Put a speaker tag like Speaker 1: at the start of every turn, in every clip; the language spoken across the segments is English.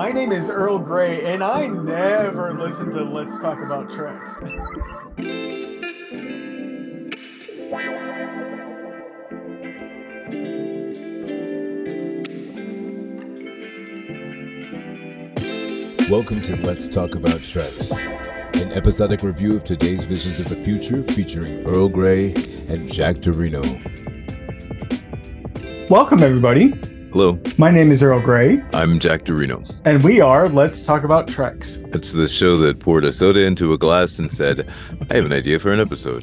Speaker 1: My name is Earl Grey, and I never listen to Let's Talk About Treks.
Speaker 2: Welcome to Let's Talk About Treks, an episodic review of today's visions of the future featuring Earl Grey and Jack Darino.
Speaker 1: Welcome, everybody.
Speaker 3: Hello,
Speaker 1: My name is Earl Grey,
Speaker 3: I'm Jack Darino.
Speaker 1: and we are Let's Talk About Treks.
Speaker 3: It's the show that poured a soda into a glass and said, I have an idea for an episode.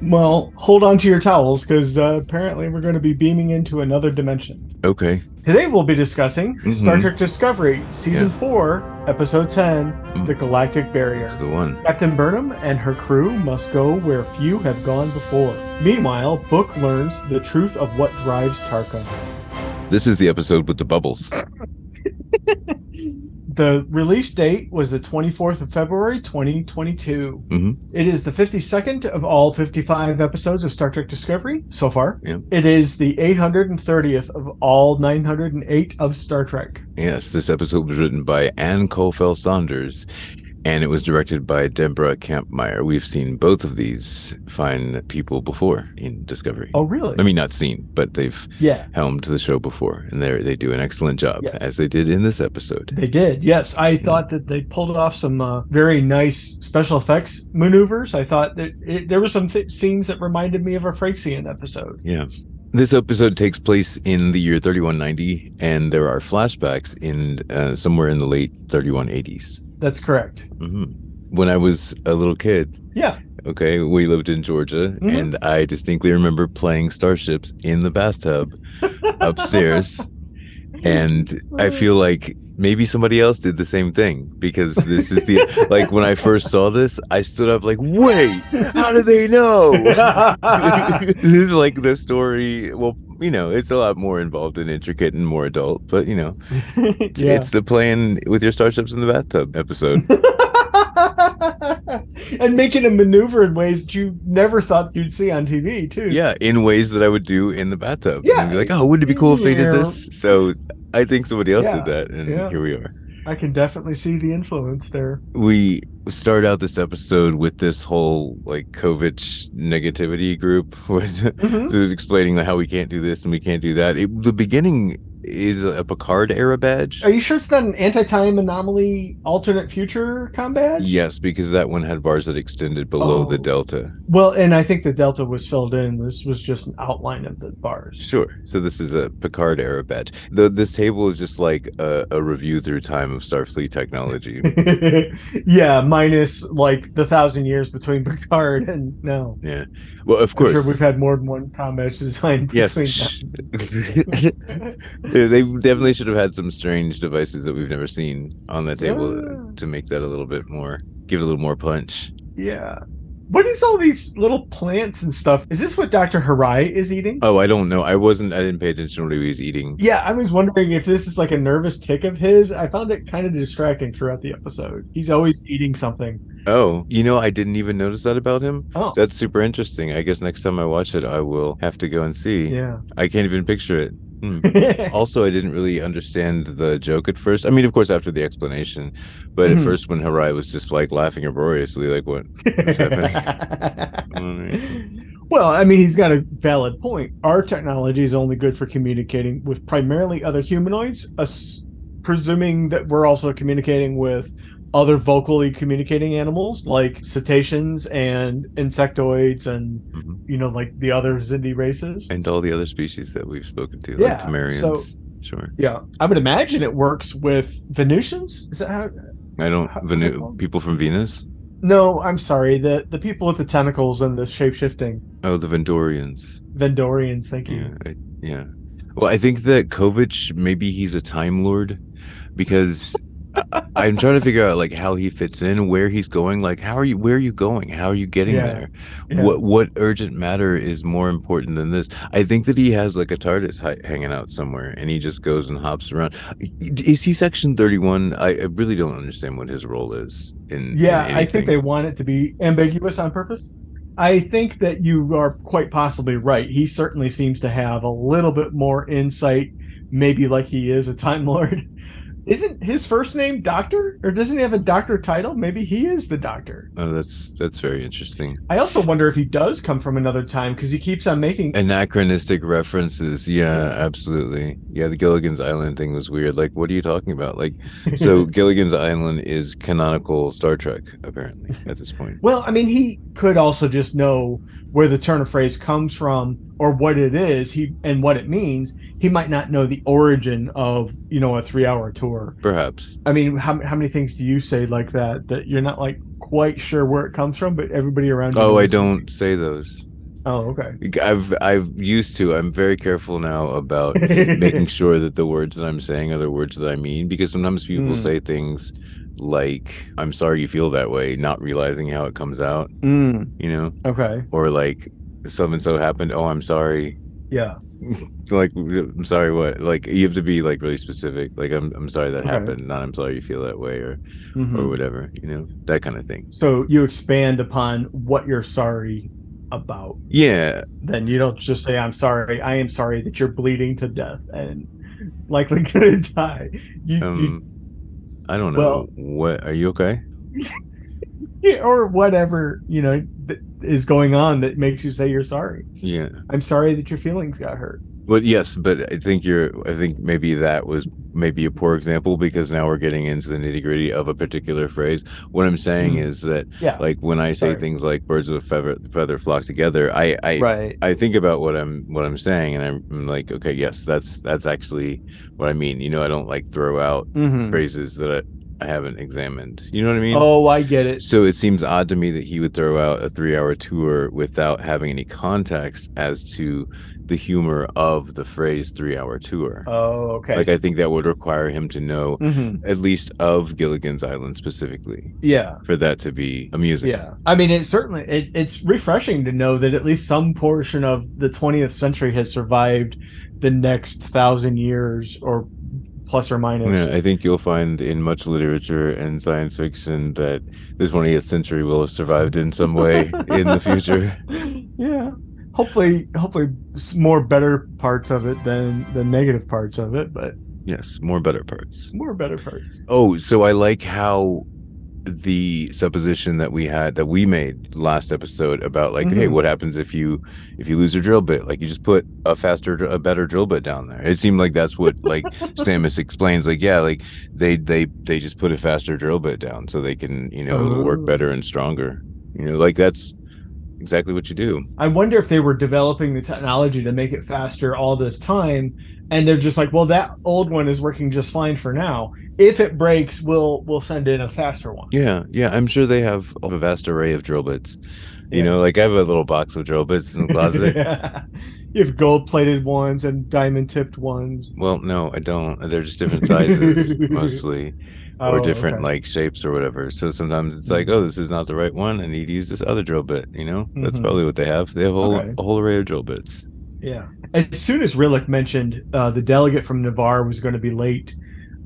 Speaker 1: well, hold on to your towels because uh, apparently we're going to be beaming into another dimension.
Speaker 3: Okay.
Speaker 1: Today we'll be discussing Star
Speaker 3: Mhm.
Speaker 1: Trek Discovery, Season
Speaker 3: Yeah.
Speaker 1: 4, Episode 10
Speaker 3: Mm.
Speaker 1: The Galactic Barrier.
Speaker 3: That's the one.
Speaker 1: Captain Burnham and her crew must go where few have gone before. Meanwhile, Book learns the truth of what drives Tarka.
Speaker 3: This is the episode with the bubbles.
Speaker 1: The release date was the 24th of February, 2022.
Speaker 3: Mhm.
Speaker 1: It is the 52nd of all 55 episodes of Star Trek Discovery so far.
Speaker 3: Yeah.
Speaker 1: It is the 830th of all 908 of Star Trek.
Speaker 3: Yes, this episode was written by Anne Cofell Saunders and it was directed by Deborah Kampmeier. We've seen both of these fine people before in Discovery.
Speaker 1: Oh, really?
Speaker 3: I mean, not seen, but they've
Speaker 1: yeah,
Speaker 3: helmed the show before and they they do an excellent job,
Speaker 1: Yes.
Speaker 3: as they did in this episode.
Speaker 1: they did. Yes, I thought that they pulled off some uh, very nice special effects maneuvers. I thought that it, there were some th- scenes that reminded me of a Frakesian episode.
Speaker 3: Yeah. This episode takes place in the year 3190, and there are flashbacks in uh, somewhere in the late 3180s.
Speaker 1: That's correct.
Speaker 3: hmm When I was a little kid,
Speaker 1: Yeah.
Speaker 3: okay, we lived in Georgia,
Speaker 1: Mhm.
Speaker 3: and I distinctly remember playing starships in the bathtub upstairs. And I feel like maybe somebody else did the same thing because this is the like when I first saw this, I stood up like, wait, how do they know? this is like the story. Well, you know, it's a lot more involved and intricate and more adult, but you know, it's,
Speaker 1: yeah.
Speaker 3: it's the playing with your starships in the bathtub episode.
Speaker 1: and making a maneuver in ways that you never thought you'd see on TV too.
Speaker 3: yeah, in ways that I would do in the bathtub.
Speaker 1: Yeah.
Speaker 3: And be like, oh, wouldn't it be cool if they did this? So I think somebody else
Speaker 1: Yeah.
Speaker 3: did that, and
Speaker 1: Yeah.
Speaker 3: here we are.
Speaker 1: I can definitely see the influence there.
Speaker 3: we start out this episode with this whole like COVID negativity group was
Speaker 1: Mhm.
Speaker 3: it was explaining how we can't do this and we can't do that. It, the beginning is a Picard era badge.
Speaker 1: Are you sure it's not an anti-time anomaly alternate future combat?
Speaker 3: Yes, because that one had bars that extended below the
Speaker 1: Oh.
Speaker 3: delta.
Speaker 1: Well, and I think the delta was filled in. This was just an outline of the bars.
Speaker 3: Sure. So this is a Picard era badge. The, this table is just like a, a review through time of Starfleet technology.
Speaker 1: yeah, minus like the thousand years between Picard and now.
Speaker 3: yeah. Well, of
Speaker 1: I'm
Speaker 3: course.
Speaker 1: sure we've had more than one combat design between
Speaker 3: Yes. shh.
Speaker 1: them.
Speaker 3: Yeah, they definitely should have had some strange devices that we've never seen on that table
Speaker 1: Yeah.
Speaker 3: to make that a little bit more, give it a little more punch.
Speaker 1: yeah. What is all these little plants and stuff? Is this what Dr. Hirai is eating?
Speaker 3: Oh, I don't know. I wasn't. I didn't pay attention to what he was eating.
Speaker 1: Yeah, I was wondering if this is like a nervous tick of his. I found it kind of distracting throughout the episode. He's always eating something.
Speaker 3: Oh, you know, I didn't even notice that about him.
Speaker 1: Oh,
Speaker 3: That's super interesting. I guess next time I watch it, I will have to go and see.
Speaker 1: yeah.
Speaker 3: I can't even picture it. Hmm. Also, I didn't really understand the joke at first. I mean, of course, after the explanation, but at first, when Hirai was just like laughing uproariously, like, what?
Speaker 1: Well, I mean, he's got a valid point. Our technology is only good for communicating with primarily other humanoids, us presuming that we're also communicating with other vocally communicating animals like cetaceans and insectoids and
Speaker 3: Mhm.
Speaker 1: you know like the other Xindi races.
Speaker 3: And all the other species that we've spoken to,
Speaker 1: Yeah,
Speaker 3: like Tamarians.
Speaker 1: so-
Speaker 3: sure.
Speaker 1: Yeah, I would imagine it works with Venusians. Is that how?
Speaker 3: I don't.
Speaker 1: How-
Speaker 3: Venu-
Speaker 1: how-
Speaker 3: people from Venus?
Speaker 1: No, I'm sorry. The the people with the tentacles and the shape shifting
Speaker 3: Oh, the Vendorians.
Speaker 1: Vendorians. Thank you.
Speaker 3: Yeah, I, yeah. Well, I think that Kovich maybe he's a Time Lord because I'm trying to figure out like how he fits in, where he's going. Like, how are you? Where are you going? How are you getting
Speaker 1: Yeah,
Speaker 3: there?
Speaker 1: yeah.
Speaker 3: What what urgent matter is more important than this? I think that he has like a TARDIS hi- hanging out somewhere, and he just goes and hops around. Is he Section Thirty One? I, I really don't understand what his role is in. in
Speaker 1: Yeah, I think they want it to be ambiguous on purpose. I think that you are quite possibly right. He certainly seems to have a little bit more insight, maybe like he is a Time Lord. Isn't his first name Doctor? Or doesn't he have a doctor title? Maybe he is the Doctor.
Speaker 3: Oh, that's that's very interesting.
Speaker 1: I also wonder if he does come from another time because he keeps on making.
Speaker 3: Anachronistic references. Yeah, absolutely. Yeah, the Gilligan's Island thing was weird. Like, what are you talking about? Like, so Gilligan's Island is canonical Star Trek, apparently, at this point.
Speaker 1: Well, I mean, he could also just know where the turn of phrase comes from or what it is he and what it means he might not know the origin of you know a three hour tour
Speaker 3: Perhaps.
Speaker 1: i mean how, how many things do you say like that that you're not like quite sure where it comes from but everybody around you
Speaker 3: Oh, I don't say those.
Speaker 1: oh okay
Speaker 3: I've I've used to. I'm very careful now about making sure that the words that I'm saying are the words that I mean because sometimes people
Speaker 1: Mm.
Speaker 3: say things like I'm sorry you feel that way, not realizing how it comes out,
Speaker 1: mm,
Speaker 3: you know,
Speaker 1: okay
Speaker 3: or like so and so happened, oh I'm sorry.
Speaker 1: yeah
Speaker 3: Like I'm sorry what? Like you have to be like really specific. Like I'm I'm sorry that
Speaker 1: Okay.
Speaker 3: happened, not I'm sorry you feel that way or
Speaker 1: Mhm.
Speaker 3: or whatever, you know, that kind of thing.
Speaker 1: so you expand upon what you're sorry about
Speaker 3: Yeah,
Speaker 1: then you don't just say i'm sorry i am sorry that you're bleeding to death and likely gonna die you, you
Speaker 3: um I don't know.
Speaker 1: Well-
Speaker 3: what are you okay?
Speaker 1: Yeah, or whatever you know that is going on that makes you say you're sorry.
Speaker 3: Yeah.
Speaker 1: I'm sorry that your feelings got hurt.
Speaker 3: Well, yes, but I think you're. I think maybe that was maybe a poor example because now we're getting into the nitty gritty of a particular phrase. What I'm saying
Speaker 1: Mhm.
Speaker 3: is that,
Speaker 1: Yeah,
Speaker 3: like, when I say
Speaker 1: Sorry.
Speaker 3: things like "birds of a feather, feather flock together," I, I,
Speaker 1: right.
Speaker 3: I think about what I'm, what I'm saying, and I'm, I'm like, okay, yes, that's that's actually what I mean. You know, I don't like throw out
Speaker 1: Mhm.
Speaker 3: phrases that I, I haven't examined. You know what I mean?
Speaker 1: Oh, I get it.
Speaker 3: So it seems odd to me that he would throw out a three hour tour without having any context as to the humor of the phrase three hour tour.
Speaker 1: Oh, okay.
Speaker 3: Like, I think that would require him to know
Speaker 1: Mhm.
Speaker 3: at least of Gilligan's Island specifically
Speaker 1: Yeah,
Speaker 3: for that to be amusing.
Speaker 1: yeah. I mean, it certainly it, it's refreshing to know that at least some portion of the 20th century has survived the next thousand years, or plus or minus.
Speaker 3: Yeah, I think you'll find in much literature and science fiction that this 20th century will have survived in some way in the future.
Speaker 1: yeah. Hopefully, hopefully, more better parts of it than the negative parts of it, but
Speaker 3: Yes, more better parts.
Speaker 1: more better parts.
Speaker 3: Oh, so I like how the supposition that we had that we made last episode about like, hey,
Speaker 1: Mhm.
Speaker 3: what happens if you if you lose your drill bit? Like you just put a faster, a better drill bit down there. It seemed like that's what like Stamets explains. Like, yeah, like they they they just put a faster drill bit down so they can you know
Speaker 1: Oh.
Speaker 3: work better and stronger. You know, like that's exactly what you do.
Speaker 1: I wonder if they were developing the technology to make it faster all this time, and they're just like, well, that old one is working just fine for now. If it breaks, we'll we'll send in a faster one.
Speaker 3: Yeah, yeah. I'm sure they have a vast array of drill bits. You
Speaker 1: Yeah.
Speaker 3: know, like I have a little box of drill bits in the closet.
Speaker 1: you have gold plated ones and diamond tipped ones.
Speaker 3: Well, no, I don't. They're just different sizes mostly, or
Speaker 1: Oh,
Speaker 3: different
Speaker 1: okay.
Speaker 3: like shapes or whatever. So sometimes it's like, oh, this is not the right one. I need to use this other drill bit. You know, that's
Speaker 1: Mhm.
Speaker 3: probably what they have. They have a whole,
Speaker 1: Okay.
Speaker 3: a whole array of drill bits.
Speaker 1: Yeah. As soon as Rillak mentioned uh, the delegate from Ni'Var was going to be late,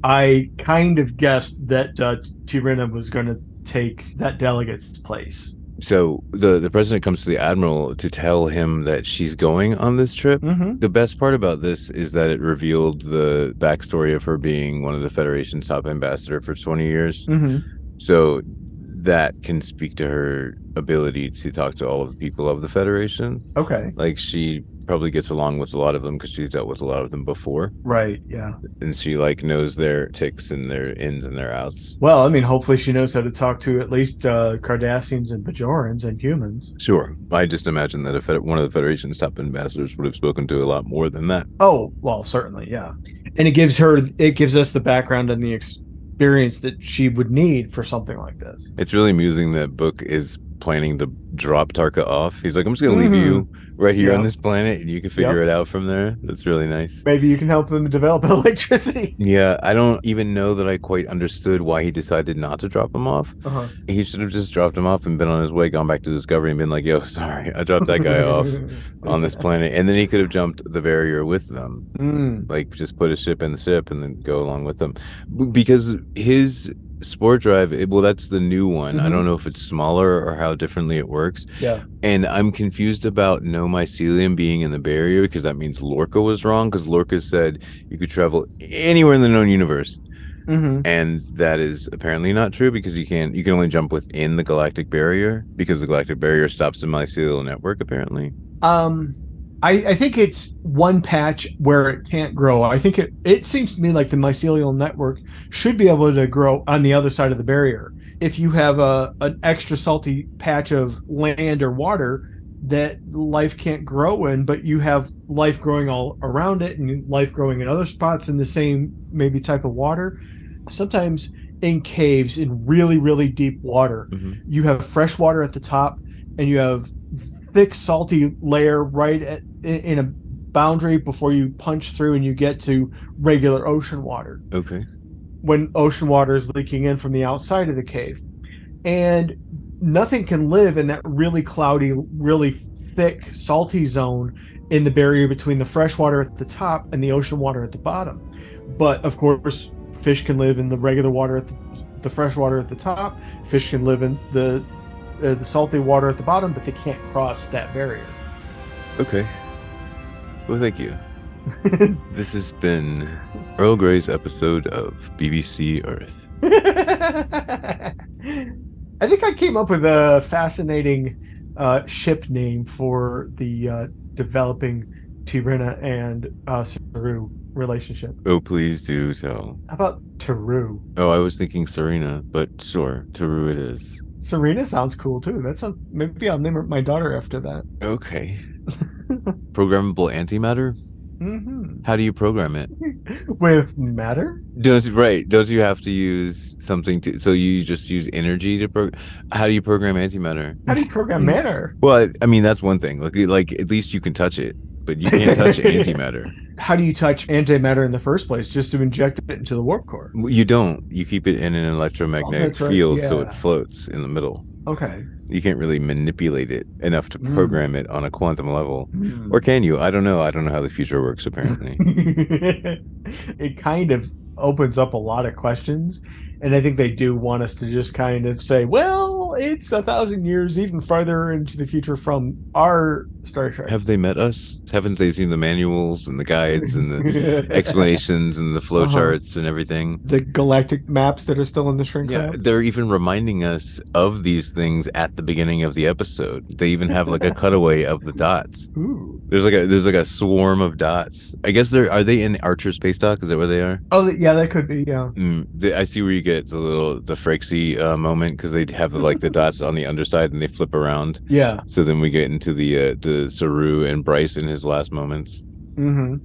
Speaker 1: I kind of guessed that uh, T'Rina was going to take that delegate's place.
Speaker 3: So the the president comes to the admiral to tell him that she's going on this trip.
Speaker 1: Mm-hmm.
Speaker 3: The best part about this is that it revealed the backstory of her being one of the Federation's top ambassador for 20 years.
Speaker 1: Mm-hmm.
Speaker 3: So that can speak to her ability to talk to all of the people of the Federation.
Speaker 1: Okay.
Speaker 3: Like she probably gets along with a lot of them because she's dealt with a lot of them before,
Speaker 1: Right. Yeah.
Speaker 3: and she like knows their ticks and their ins and their outs.
Speaker 1: Well, I mean, hopefully she knows how to talk to at least uh, Cardassians and Bajorans and humans.
Speaker 3: Sure, I just imagine that if one of the Federation's top ambassadors would have spoken to a lot more than that.
Speaker 1: Oh, well, certainly, yeah. And it gives her, it gives us the background and the experience that she would need for something like this.
Speaker 3: It's really amusing that Book is planning to drop Tarka off. He's like, I'm just gonna leave you right here on this planet, and you can figure
Speaker 1: Yep.
Speaker 3: it out from there. That's really nice.
Speaker 1: Maybe you can help them develop electricity.
Speaker 3: Yeah, I don't even know that I quite understood why he decided not to drop him off.
Speaker 1: Uh-huh.
Speaker 3: He should have just dropped him off and been on his way, gone back to Discovery, and been like, "Yo, sorry, I dropped that guy off on this planet," and then he could have jumped the barrier with them,
Speaker 1: Mm,
Speaker 3: like just put a ship in the ship and then go along with them, because his Spore Drive, it, well, that's the new one. I
Speaker 1: Mhm.
Speaker 3: don't know if it's smaller or how differently it works.
Speaker 1: Yeah.
Speaker 3: And I'm confused about no mycelium being in the barrier because that means Lorca was wrong because Lorca said you could travel anywhere in the known universe.
Speaker 1: Mm-hmm.
Speaker 3: And that is apparently not true because you can't you can only jump within the galactic barrier because the galactic barrier stops the mycelial network apparently.
Speaker 1: Um, I, I think it's one patch where it can't grow. I think it it seems to me like the mycelial network should be able to grow on the other side of the barrier. If you have a an extra salty patch of land or water that life can't grow in, but you have life growing all around it and life growing in other spots in the same maybe type of water. Sometimes in caves in really really deep water,
Speaker 3: Mhm.
Speaker 1: you have fresh water at the top and you have thick salty layer right at, in, in a boundary before you punch through and you get to regular ocean water.
Speaker 3: Okay.
Speaker 1: when ocean water is leaking in from the outside of the cave. And nothing can live in that really cloudy really thick salty zone in the barrier between the fresh water at the top and the ocean water at the bottom. But of course fish can live in the regular water at the, the fresh water at the top. Fish can live in the uh, the salty water at the bottom but they can't cross that barrier.
Speaker 3: Okay. Well, thank you. This has been Earl Grey's episode of BBC Earth.
Speaker 1: I think I came up with a fascinating uh, ship name for the uh, developing T'Rina and uh, Saru relationship.
Speaker 3: Oh, please do tell.
Speaker 1: How about Taru?
Speaker 3: Oh, I was thinking Serena, but sure, Taru it is.
Speaker 1: Serena sounds cool too. That sounds maybe I'll name my daughter after that.
Speaker 3: Okay. Programmable antimatter?
Speaker 1: hmm
Speaker 3: How do you program it?
Speaker 1: With matter?
Speaker 3: Don't right? Don't you have to use something to? So you just use energy to program. How do you program antimatter?
Speaker 1: How do you program matter?
Speaker 3: Well, I, mean that's one thing. Like, like at least you can touch it, but you can't touch antimatter.
Speaker 1: How do you touch antimatter in the first place? Just to inject it into the warp core.
Speaker 3: You don't. You keep it in an electromagnetic
Speaker 1: Oh, right,
Speaker 3: field, so it floats in the middle.
Speaker 1: Okay.
Speaker 3: You can't really manipulate it enough to
Speaker 1: Mm.
Speaker 3: program it on a quantum level, or can you? I don't know. I don't know how the future works. Apparently,
Speaker 1: it kind of opens up a lot of questions and i think they do want us to just kind of say well it's a thousand years even farther into the future from our star trek
Speaker 3: have they met us? Haven't they seen the manuals and the guides and the explanations and the flowcharts
Speaker 1: Uh-huh.
Speaker 3: and everything?
Speaker 1: the galactic maps that are still in the shrink
Speaker 3: Yeah,
Speaker 1: lab?
Speaker 3: they're even reminding us of these things at the beginning of the episode. They even have like a cutaway of the dots.
Speaker 1: Ooh.
Speaker 3: There's like a there's like a swarm of dots. I guess they're are they in Archer Space Dock? Is that where they are?
Speaker 1: oh yeah that could be yeah
Speaker 3: Mm, the, I see where you get the little the Frexy uh, moment because they have like the dots on the underside and they flip around.
Speaker 1: yeah
Speaker 3: So then we get into the uh, the Saru and Bryce in his last moments.
Speaker 1: mm-hmm.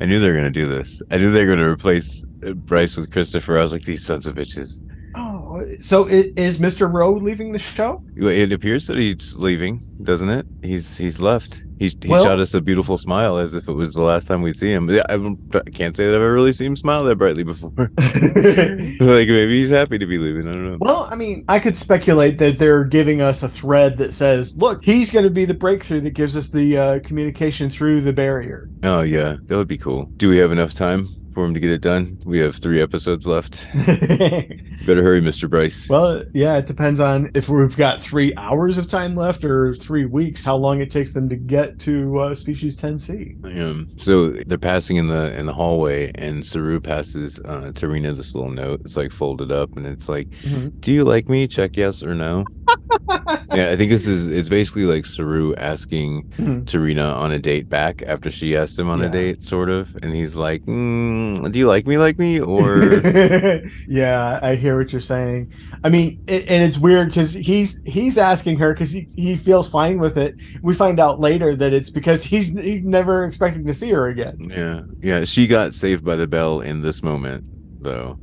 Speaker 3: I knew they were gonna do this. I knew they were gonna replace uh, Bryce with Christopher. I was like, these sons of bitches.
Speaker 1: oh so i- is mr rowe leaving the show
Speaker 3: It appears that he's leaving, doesn't it? He's he's left. He he
Speaker 1: Well-
Speaker 3: shot us a beautiful smile as if it was the last time we'd see him. Yeah, I, I can't say that I've ever really seen him smile that brightly before. like maybe he's happy to be leaving. I don't know.
Speaker 1: Well, I mean, I could speculate that they're giving us a thread that says, "Look, he's going to be the breakthrough that gives us the uh, communication through the barrier."
Speaker 3: Oh yeah, that would be cool. Do we have enough time for him to get it done? We have three episodes left. Better hurry, Mr. Bryce.
Speaker 1: well, yeah, it depends on if we've got three hours of time left or three weeks. How long it takes them to get to uh, species 10C?
Speaker 3: Um, so they're passing in the in the hallway, and Saru passes uh, T'Rina this little note. It's like folded up, and it's like,
Speaker 1: Mhm.
Speaker 3: "Do you like me? Check yes or no." yeah, I think this is it's basically like Saru asking
Speaker 1: Mhm.
Speaker 3: T'Rina on a date back after she asked him on
Speaker 1: Yeah.
Speaker 3: a date, sort of, and he's like, mm, Hmm, "Do you like me? Like me?" Or
Speaker 1: yeah, I hear what you're saying. I mean, it, and it's weird because he's he's asking her because he, he feels fine with it. We find out later that it's because he's he's never expecting to see her again.
Speaker 3: yeah, yeah, she got saved by the bell in this moment, though.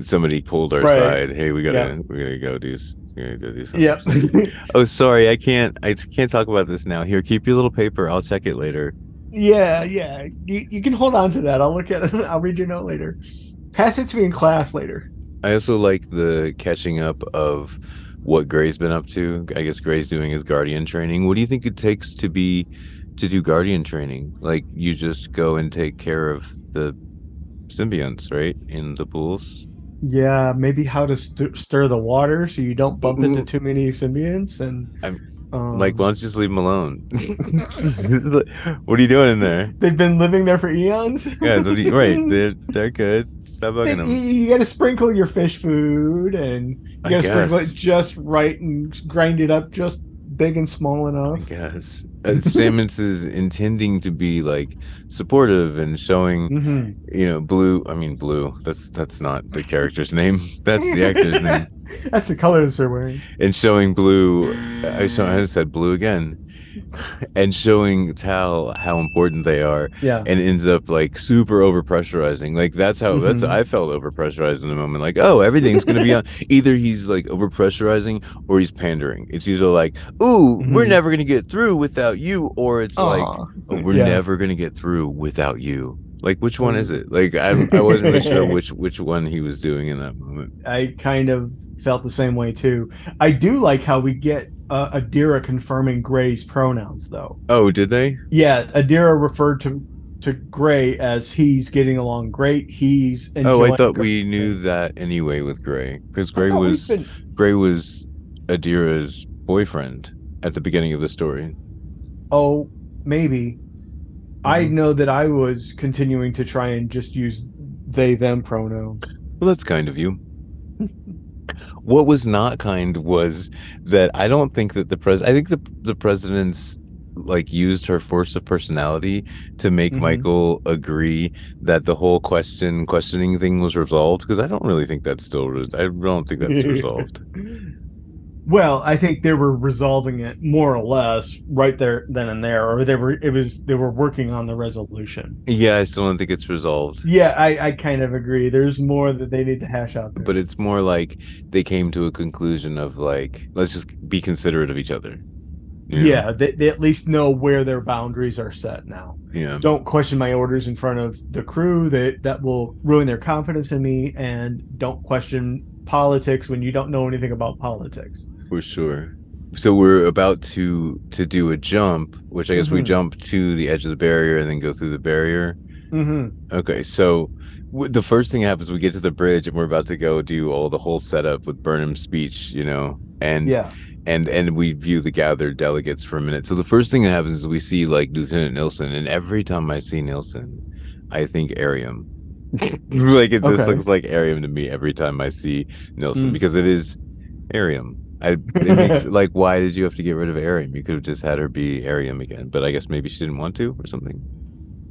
Speaker 3: Somebody pulled our
Speaker 1: Right.
Speaker 3: side. Hey, we gotta
Speaker 1: Yeah.
Speaker 3: we gotta go do we gotta do something.
Speaker 1: Yep.
Speaker 3: Oh, sorry, I can't. I can't talk about this now. Here, keep your little paper. I'll check it later.
Speaker 1: Yeah, yeah. You, you can hold on to that. I'll look at it. I'll read your note later. Pass it to me in class later.
Speaker 3: I also like the catching up of what Gray's been up to. I guess Gray's doing his guardian training. What do you think it takes to be to do guardian training? Like you just go and take care of the symbionts, right? In the pools.
Speaker 1: Yeah, maybe how to st- stir the water so you don't bump into too many symbionts and
Speaker 3: I'm-
Speaker 1: um,
Speaker 3: like, why don't you just leave them alone? Like, what are you doing in there?
Speaker 1: they've been living there for eons.
Speaker 3: Guys, what are you, right? They're they're good. Stop bugging
Speaker 1: you,
Speaker 3: them.
Speaker 1: you got to sprinkle your fish food and you got to sprinkle it just right and grind it up just big and small
Speaker 3: I
Speaker 1: enough.
Speaker 3: guess. Stamets is intending to be like supportive and showing,
Speaker 1: hmm
Speaker 3: you know, blue. I mean, blue. That's that's not the character's name. That's the actor's name.
Speaker 1: That's the colors they're wearing.
Speaker 3: And showing blue. I, saw, I said blue again. And showing Tal how important they are,
Speaker 1: Yeah.
Speaker 3: and ends up like super over pressurizing. Like that's how that's
Speaker 1: Mhm.
Speaker 3: I felt over pressurized in the moment. Like, oh, everything's gonna be on. Either he's like over pressurizing or he's pandering. It's either like, ooh, we're
Speaker 1: Mhm.
Speaker 3: never gonna get through without you, or it's like, oh, we're
Speaker 1: Yeah.
Speaker 3: never gonna get through without you. Like, which one is it? Like, I I wasn't really sure which which one he was doing in that moment.
Speaker 1: I kind of felt the same way too. I do like how we get uh, Adira confirming Gray's pronouns, though.
Speaker 3: Oh, did they?
Speaker 1: Yeah, Adira referred to to Gray as he's getting along great. He's
Speaker 3: Oh, I thought
Speaker 1: Gray.
Speaker 3: we knew that anyway with Gray, because Gray was
Speaker 1: been-
Speaker 3: Gray was Adira's boyfriend at the beginning of the story.
Speaker 1: oh maybe. I
Speaker 3: Mhm.
Speaker 1: know that I was continuing to try and just use they them pronouns.
Speaker 3: Well, that's kind of you. What was not kind was that I don't think that the pres I think the the president's like used her force of personality to make
Speaker 1: Mhm.
Speaker 3: Michael agree that the whole question questioning thing was resolved because I don't really think that's still re- I don't think that's resolved.
Speaker 1: Well, I think they were resolving it more or less right there then and there, or they were it was they were working on the resolution.
Speaker 3: Yeah, I still don't think it's resolved.
Speaker 1: Yeah, I, I kind of agree. There's more that they need to hash out there.
Speaker 3: But it's more like they came to a conclusion of like let's just be considerate of each other. know?
Speaker 1: yeah, they, they at least know where their boundaries are set now.
Speaker 3: Yeah.
Speaker 1: Don't question my orders in front of the crew. That that will ruin their confidence in me. And don't question politics when you don't know anything about politics.
Speaker 3: For sure. So we're about to to do a jump, which I guess we
Speaker 1: Mhm.
Speaker 3: jump to the edge of the barrier and then go through the barrier.
Speaker 1: Mm-hmm.
Speaker 3: Okay, so w- the first thing happens, we get to the bridge and we're about to go do all the whole setup with Burnham's speech, you know, and
Speaker 1: Yeah.
Speaker 3: and and we view the gathered delegates for a minute. So the first thing that happens is we see like Lieutenant Nilsson, and every time I see Nilsson, I think Airiam. like it just looks like Airiam to me every time I see Nilsson
Speaker 1: Mm.
Speaker 3: because it is Airiam. I it makes like why did you have to get rid of Airiam? You could have just had her be Airiam again, but I guess maybe she didn't want to or something.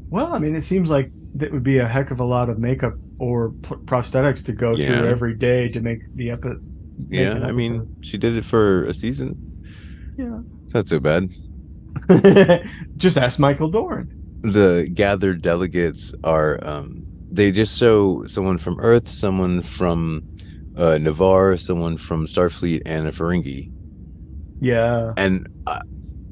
Speaker 1: Well, I mean, it seems like that would be a heck of a lot of makeup or pr- prosthetics to go
Speaker 3: Yeah.
Speaker 1: through every day to make the epi-
Speaker 3: Yeah,
Speaker 1: an
Speaker 3: I mean she did it for a season.
Speaker 1: Yeah.
Speaker 3: It's not so bad.
Speaker 1: Just ask Michael Dorn.
Speaker 3: the gathered delegates are um they just show someone from earth someone from uh Ni'Var someone from starfleet and a ferengi.
Speaker 1: Yeah.
Speaker 3: and uh,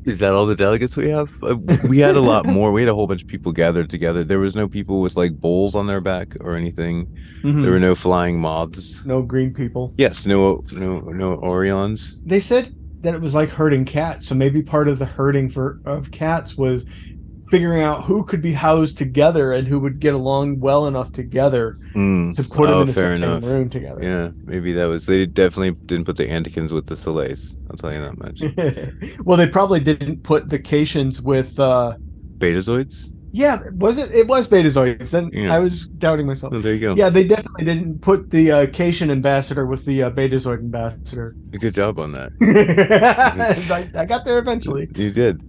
Speaker 3: is that all the delegates we have? Uh, we had a lot more. We had a whole bunch of people gathered together. There was no people with like bowls on their back or anything.
Speaker 1: Mhm.
Speaker 3: there were no flying moths
Speaker 1: no green people.
Speaker 3: yes no no no orions.
Speaker 1: They said that it was like herding cats, so maybe part of the herding for of cats was figuring out who could be housed together and who would get along well enough together
Speaker 3: Hmm.
Speaker 1: to put
Speaker 3: Oh,
Speaker 1: them in the same
Speaker 3: enough.
Speaker 1: room together.
Speaker 3: yeah maybe that was they definitely didn't put the Anticans with the Selay i'll tell you that much
Speaker 1: well, they probably didn't put the Caitians with. uh
Speaker 3: betazoids
Speaker 1: Yeah, was it? It was Betazoids. Then
Speaker 3: Yeah.
Speaker 1: I was doubting myself.
Speaker 3: oh, there you go
Speaker 1: Yeah, they definitely didn't put the uh, Caitian ambassador with the uh, Betazoid ambassador.
Speaker 3: Good job on that.
Speaker 1: I, I got there eventually.
Speaker 3: You did.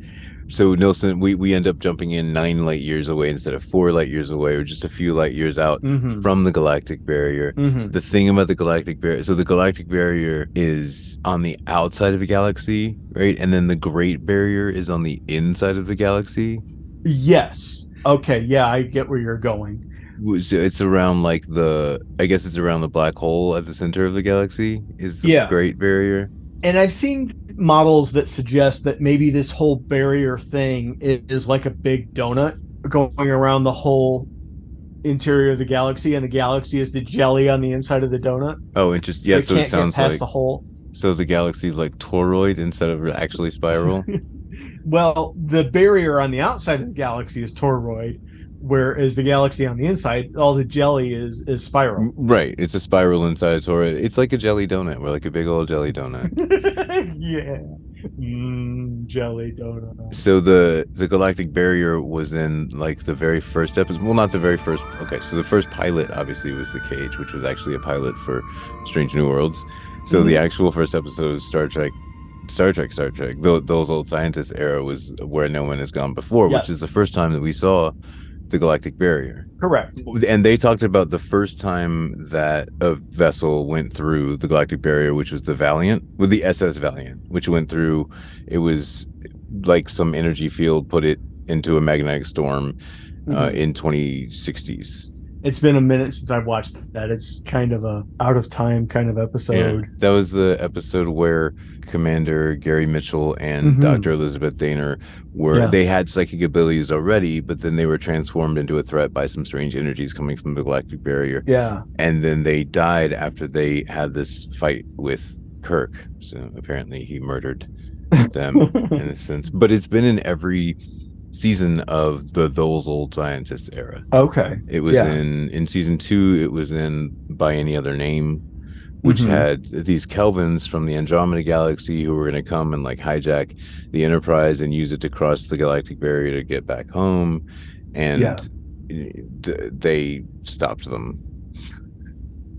Speaker 3: So Nilsson, we, we end up jumping in nine light years away instead of four light years away, or just a few light years out
Speaker 1: Mm-hmm.
Speaker 3: from the galactic barrier.
Speaker 1: Mm-hmm.
Speaker 3: The thing about the galactic barrier, so the galactic barrier is on the outside of a galaxy, right? And then the Great Barrier is on the inside of the galaxy.
Speaker 1: Yes. Okay. Yeah, I get where you're going.
Speaker 3: It's around like the, I guess it's around the black hole at the center of the galaxy. Is the
Speaker 1: Yeah.
Speaker 3: Great Barrier?
Speaker 1: And I've seen models that suggest that maybe this whole barrier thing is, is like a big donut going around the whole interior of the galaxy, and the galaxy is the jelly on the inside of the donut.
Speaker 3: Oh, interesting. Yeah, so it sounds like
Speaker 1: the hole.
Speaker 3: so the galaxy is like toroid instead of actually spiral.
Speaker 1: Well, the barrier on the outside of the galaxy is toroid, whereas the galaxy on the inside, all the jelly is is spiral.
Speaker 3: Right. It's a spiral inside torus. It's like a jelly donut. We're like a big old jelly donut.
Speaker 1: yeah, mm, jelly donut.
Speaker 3: so the the galactic barrier was in like the very first episode. Well, not the very first. Okay, so the first pilot obviously was the cage, which was actually a pilot for Strange New Worlds. So the actual first episode of Star Trek. Star Trek, Star Trek, tho- those old scientists era was where no one has gone before,
Speaker 1: Yes.
Speaker 3: which is the first time that we saw the galactic barrier.
Speaker 1: Correct.
Speaker 3: and they talked about the first time that a vessel went through the galactic barrier which was the valiant with the ss valiant which went through it was like some energy field put it into a magnetic storm uh,
Speaker 1: Mhm.
Speaker 3: in 2060s
Speaker 1: It's been a minute since I've watched that. It's kind of a out of time kind of episode.
Speaker 3: that was the episode where commander gary mitchell and
Speaker 1: Mhm.
Speaker 3: dr elizabeth Dehner were
Speaker 1: Yeah.
Speaker 3: they had psychic abilities already but then they were transformed into a threat by some strange energies coming from the galactic barrier
Speaker 1: Yeah.
Speaker 3: and then they died after they had this fight with Kirk. So apparently he murdered them in a sense. But it's been in every season of the those old scientists era.
Speaker 1: Okay.
Speaker 3: It was
Speaker 1: Yeah.
Speaker 3: in in season two. It was in by any other name, which
Speaker 1: Mhm.
Speaker 3: had these Kelvans from the Andromeda galaxy who were going to come and like hijack the Enterprise and use it to cross the galactic barrier to get back home, and
Speaker 1: Yeah.
Speaker 3: d- they stopped them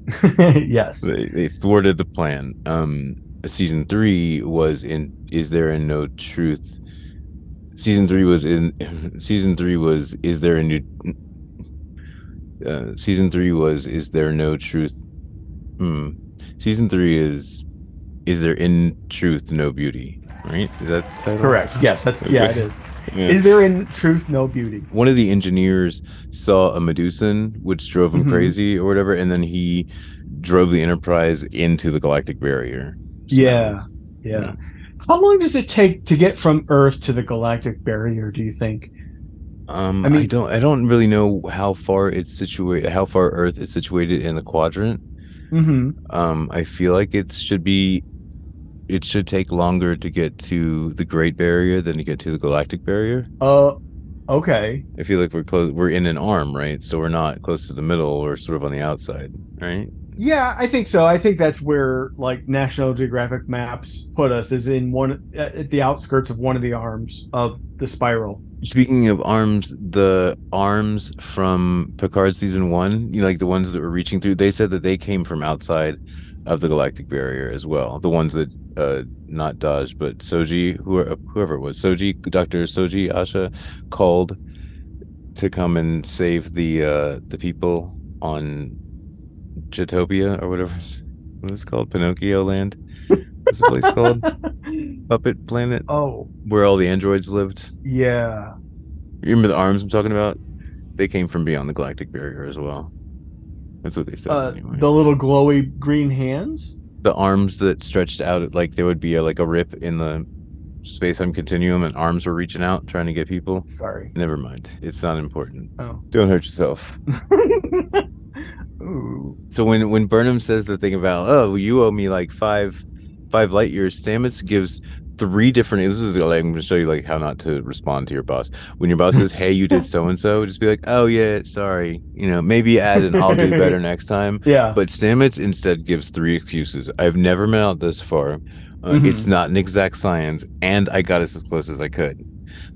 Speaker 1: yes.
Speaker 3: they, they thwarted the plan um season three was in is there in no truth season three was in season three was is there a new uh, season three was is there no truth hmm. season three is is there in truth no beauty right is that?
Speaker 1: Correct. Yes. That's yeah. it
Speaker 3: is
Speaker 1: is.
Speaker 3: Yeah.
Speaker 1: Is there in truth no beauty?
Speaker 3: one of the engineers saw a Medusan, which drove him
Speaker 1: Mhm.
Speaker 3: crazy or whatever, and then he drove the Enterprise into the galactic barrier. So-
Speaker 1: Yeah. Yeah. How long does it take to get from Earth to the galactic barrier? Do you think?
Speaker 3: Um,
Speaker 1: I mean,
Speaker 3: I don't, I don't really know how far it's situated, how far Earth is situated in the quadrant.
Speaker 1: Mm-hmm.
Speaker 3: Um, I feel like it should be, it should take longer to get to the Great Barrier than to get to the galactic barrier.
Speaker 1: Uh. Okay.
Speaker 3: I feel like we're close, we're in an arm, right? So we're not close to the middle, we're sort of on the outside, right?
Speaker 1: Yeah, I think so. I think that's where like National Geographic maps put us is in one at the outskirts of one of the arms of the spiral.
Speaker 3: Speaking of arms, the arms from Picard season one, you know, like the ones that were reaching through, they said that they came from outside of the galactic barrier as well. The ones that, uh, not Dahj, but Soji, whoever, whoever it was, Soji, Dr. Soji Asha called to come and save the, uh, the people on Jetopia or whatever, what it's called, Pinocchio Land. What's the place called? Puppet Planet,
Speaker 1: oh,
Speaker 3: where all the androids lived.
Speaker 1: yeah.
Speaker 3: You remember the arms I'm talking about? They came from beyond the galactic barrier as well. That's what they said.
Speaker 1: Uh,
Speaker 3: anyway.
Speaker 1: the little glowy green hands.
Speaker 3: the arms that stretched out, like there would be a, like a rip in the space time continuum, and arms were reaching out trying to get people.
Speaker 1: Sorry.
Speaker 3: Never mind. It's not important.
Speaker 1: Oh.
Speaker 3: Don't hurt yourself. So when when Burnham says the thing about oh you owe me like five five light years, Stamets gives three different. This is like I'm going to show you like how not to respond to your boss. When your boss says hey you did so and so, just be like oh yeah sorry you know maybe add and I'll do better next time.
Speaker 1: Yeah.
Speaker 3: But Stamets instead gives three excuses. I've never been out this far. Uh,
Speaker 1: Mhm.
Speaker 3: It's not an exact science, and I got us as close as I could.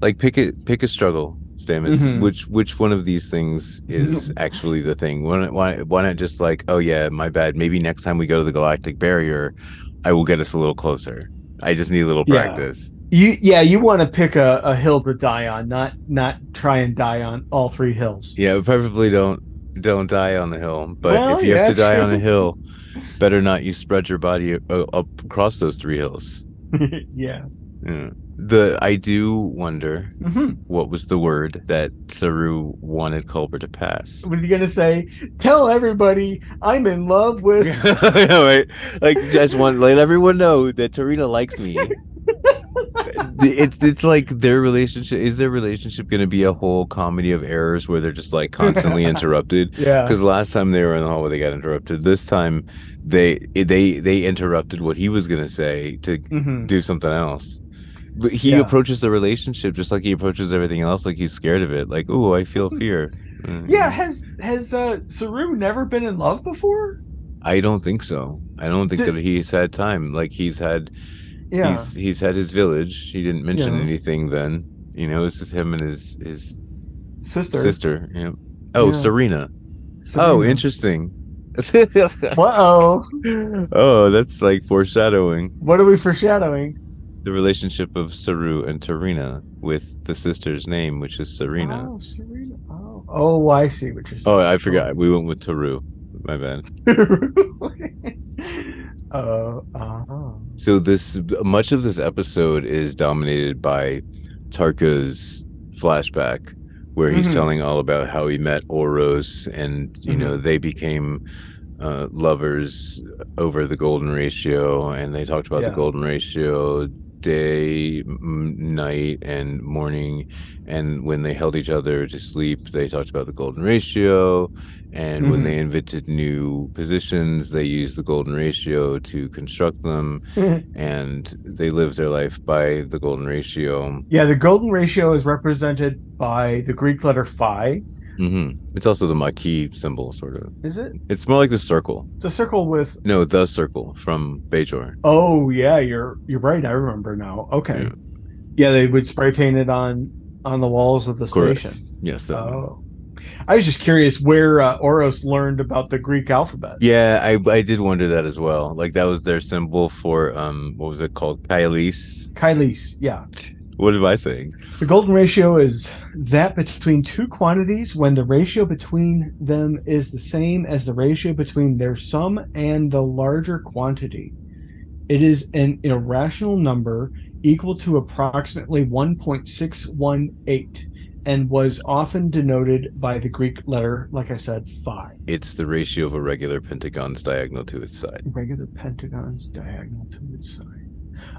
Speaker 3: Like pick it, pick a struggle, Stamets.
Speaker 1: Mhm.
Speaker 3: Which which one of these things is actually the thing? Why not, why why not just like oh yeah, my bad. Maybe next time we go to the galactic barrier, I will get us a little closer. I just need a little
Speaker 1: Yeah.
Speaker 3: practice.
Speaker 1: You yeah, you want to pick a, a hill to die on, not not try and die on all three hills.
Speaker 3: Yeah, preferably don't don't die on the hill. But
Speaker 1: Well,
Speaker 3: if you have to die on a hill, better not you spread your body uh, up across those three hills.
Speaker 1: yeah.
Speaker 3: Yeah. The I do wonder
Speaker 1: hmm
Speaker 3: what was the word that Saru wanted Culber to pass.
Speaker 1: Was he gonna say, "Tell everybody I'm in love with"?
Speaker 3: yeah, right. Like just want let everyone know that T'Rina likes me. it's it's like their relationship is their relationship going to be a whole comedy of errors where they're just like constantly interrupted
Speaker 1: yeah.
Speaker 3: because last time they were in the hallway they got interrupted this time they they they interrupted what he was going to say to
Speaker 1: Mhm.
Speaker 3: do something else But he
Speaker 1: Yeah.
Speaker 3: approaches the relationship just like he approaches everything else, like he's scared of it. Like, oh, I feel fear. Mm,
Speaker 1: Yeah, has has uh Saru never been in love before?
Speaker 3: I don't think so. I don't think
Speaker 1: Did-
Speaker 3: that he's had time. Like he's had
Speaker 1: Yeah.
Speaker 3: he's he's had his village. He didn't mention
Speaker 1: Yeah.
Speaker 3: anything then. You know, it's just him and his his
Speaker 1: sister.
Speaker 3: sister. You know. Oh,
Speaker 1: Yeah.
Speaker 3: Siranna. Oh, interesting.
Speaker 1: Uh-oh.
Speaker 3: oh, that's like foreshadowing
Speaker 1: What are we foreshadowing?
Speaker 3: The relationship of Saru and T'Rina with the sister's name, which is Siranna.
Speaker 1: Oh, Serena. Oh, oh, I see what you're saying. Oh.
Speaker 3: I forgot. We went with Taru. My bad.
Speaker 1: uh, uh-huh.
Speaker 3: So this much of this episode is dominated by Tarka's flashback, where he's
Speaker 1: Mhm.
Speaker 3: telling all about how he met Oros, and you know they became uh, lovers over the golden ratio, and they talked about
Speaker 1: Yeah.
Speaker 3: the golden ratio day, m- night, and morning, and when they held each other to sleep, they talked about the golden ratio. And when
Speaker 1: Mhm.
Speaker 3: they invented new positions, they used the golden ratio to construct them and they lived their life by the golden ratio.
Speaker 1: yeah, the golden ratio is represented by the Greek letter phi.
Speaker 3: Hmm It's also the Maquis symbol, sort of.
Speaker 1: Is it?
Speaker 3: It's more like the circle.
Speaker 1: It's a circle with.
Speaker 3: No, the circle from Bajor.
Speaker 1: Oh yeah, you're you're right. I remember now. Okay.
Speaker 3: Yeah.
Speaker 1: Yeah, they would spray paint it on on the walls of the
Speaker 3: Correct.
Speaker 1: station.
Speaker 3: Yes, one.
Speaker 1: Oh. I was just curious where uh, Oros learned about the Greek alphabet.
Speaker 3: Yeah, I I did wonder that as well. Like that was their symbol for um what was it called? Kailis.
Speaker 1: Kylese, yeah.
Speaker 3: What am I saying?
Speaker 1: The golden ratio is that between two quantities when the ratio between them is the same as the ratio between their sum and the larger quantity. It is an irrational number equal to approximately 1.618 and was often denoted by the Greek letter, like I said, phi.
Speaker 3: It's the ratio of a regular pentagon's diagonal to its side.
Speaker 1: Regular pentagons diagonal to its side.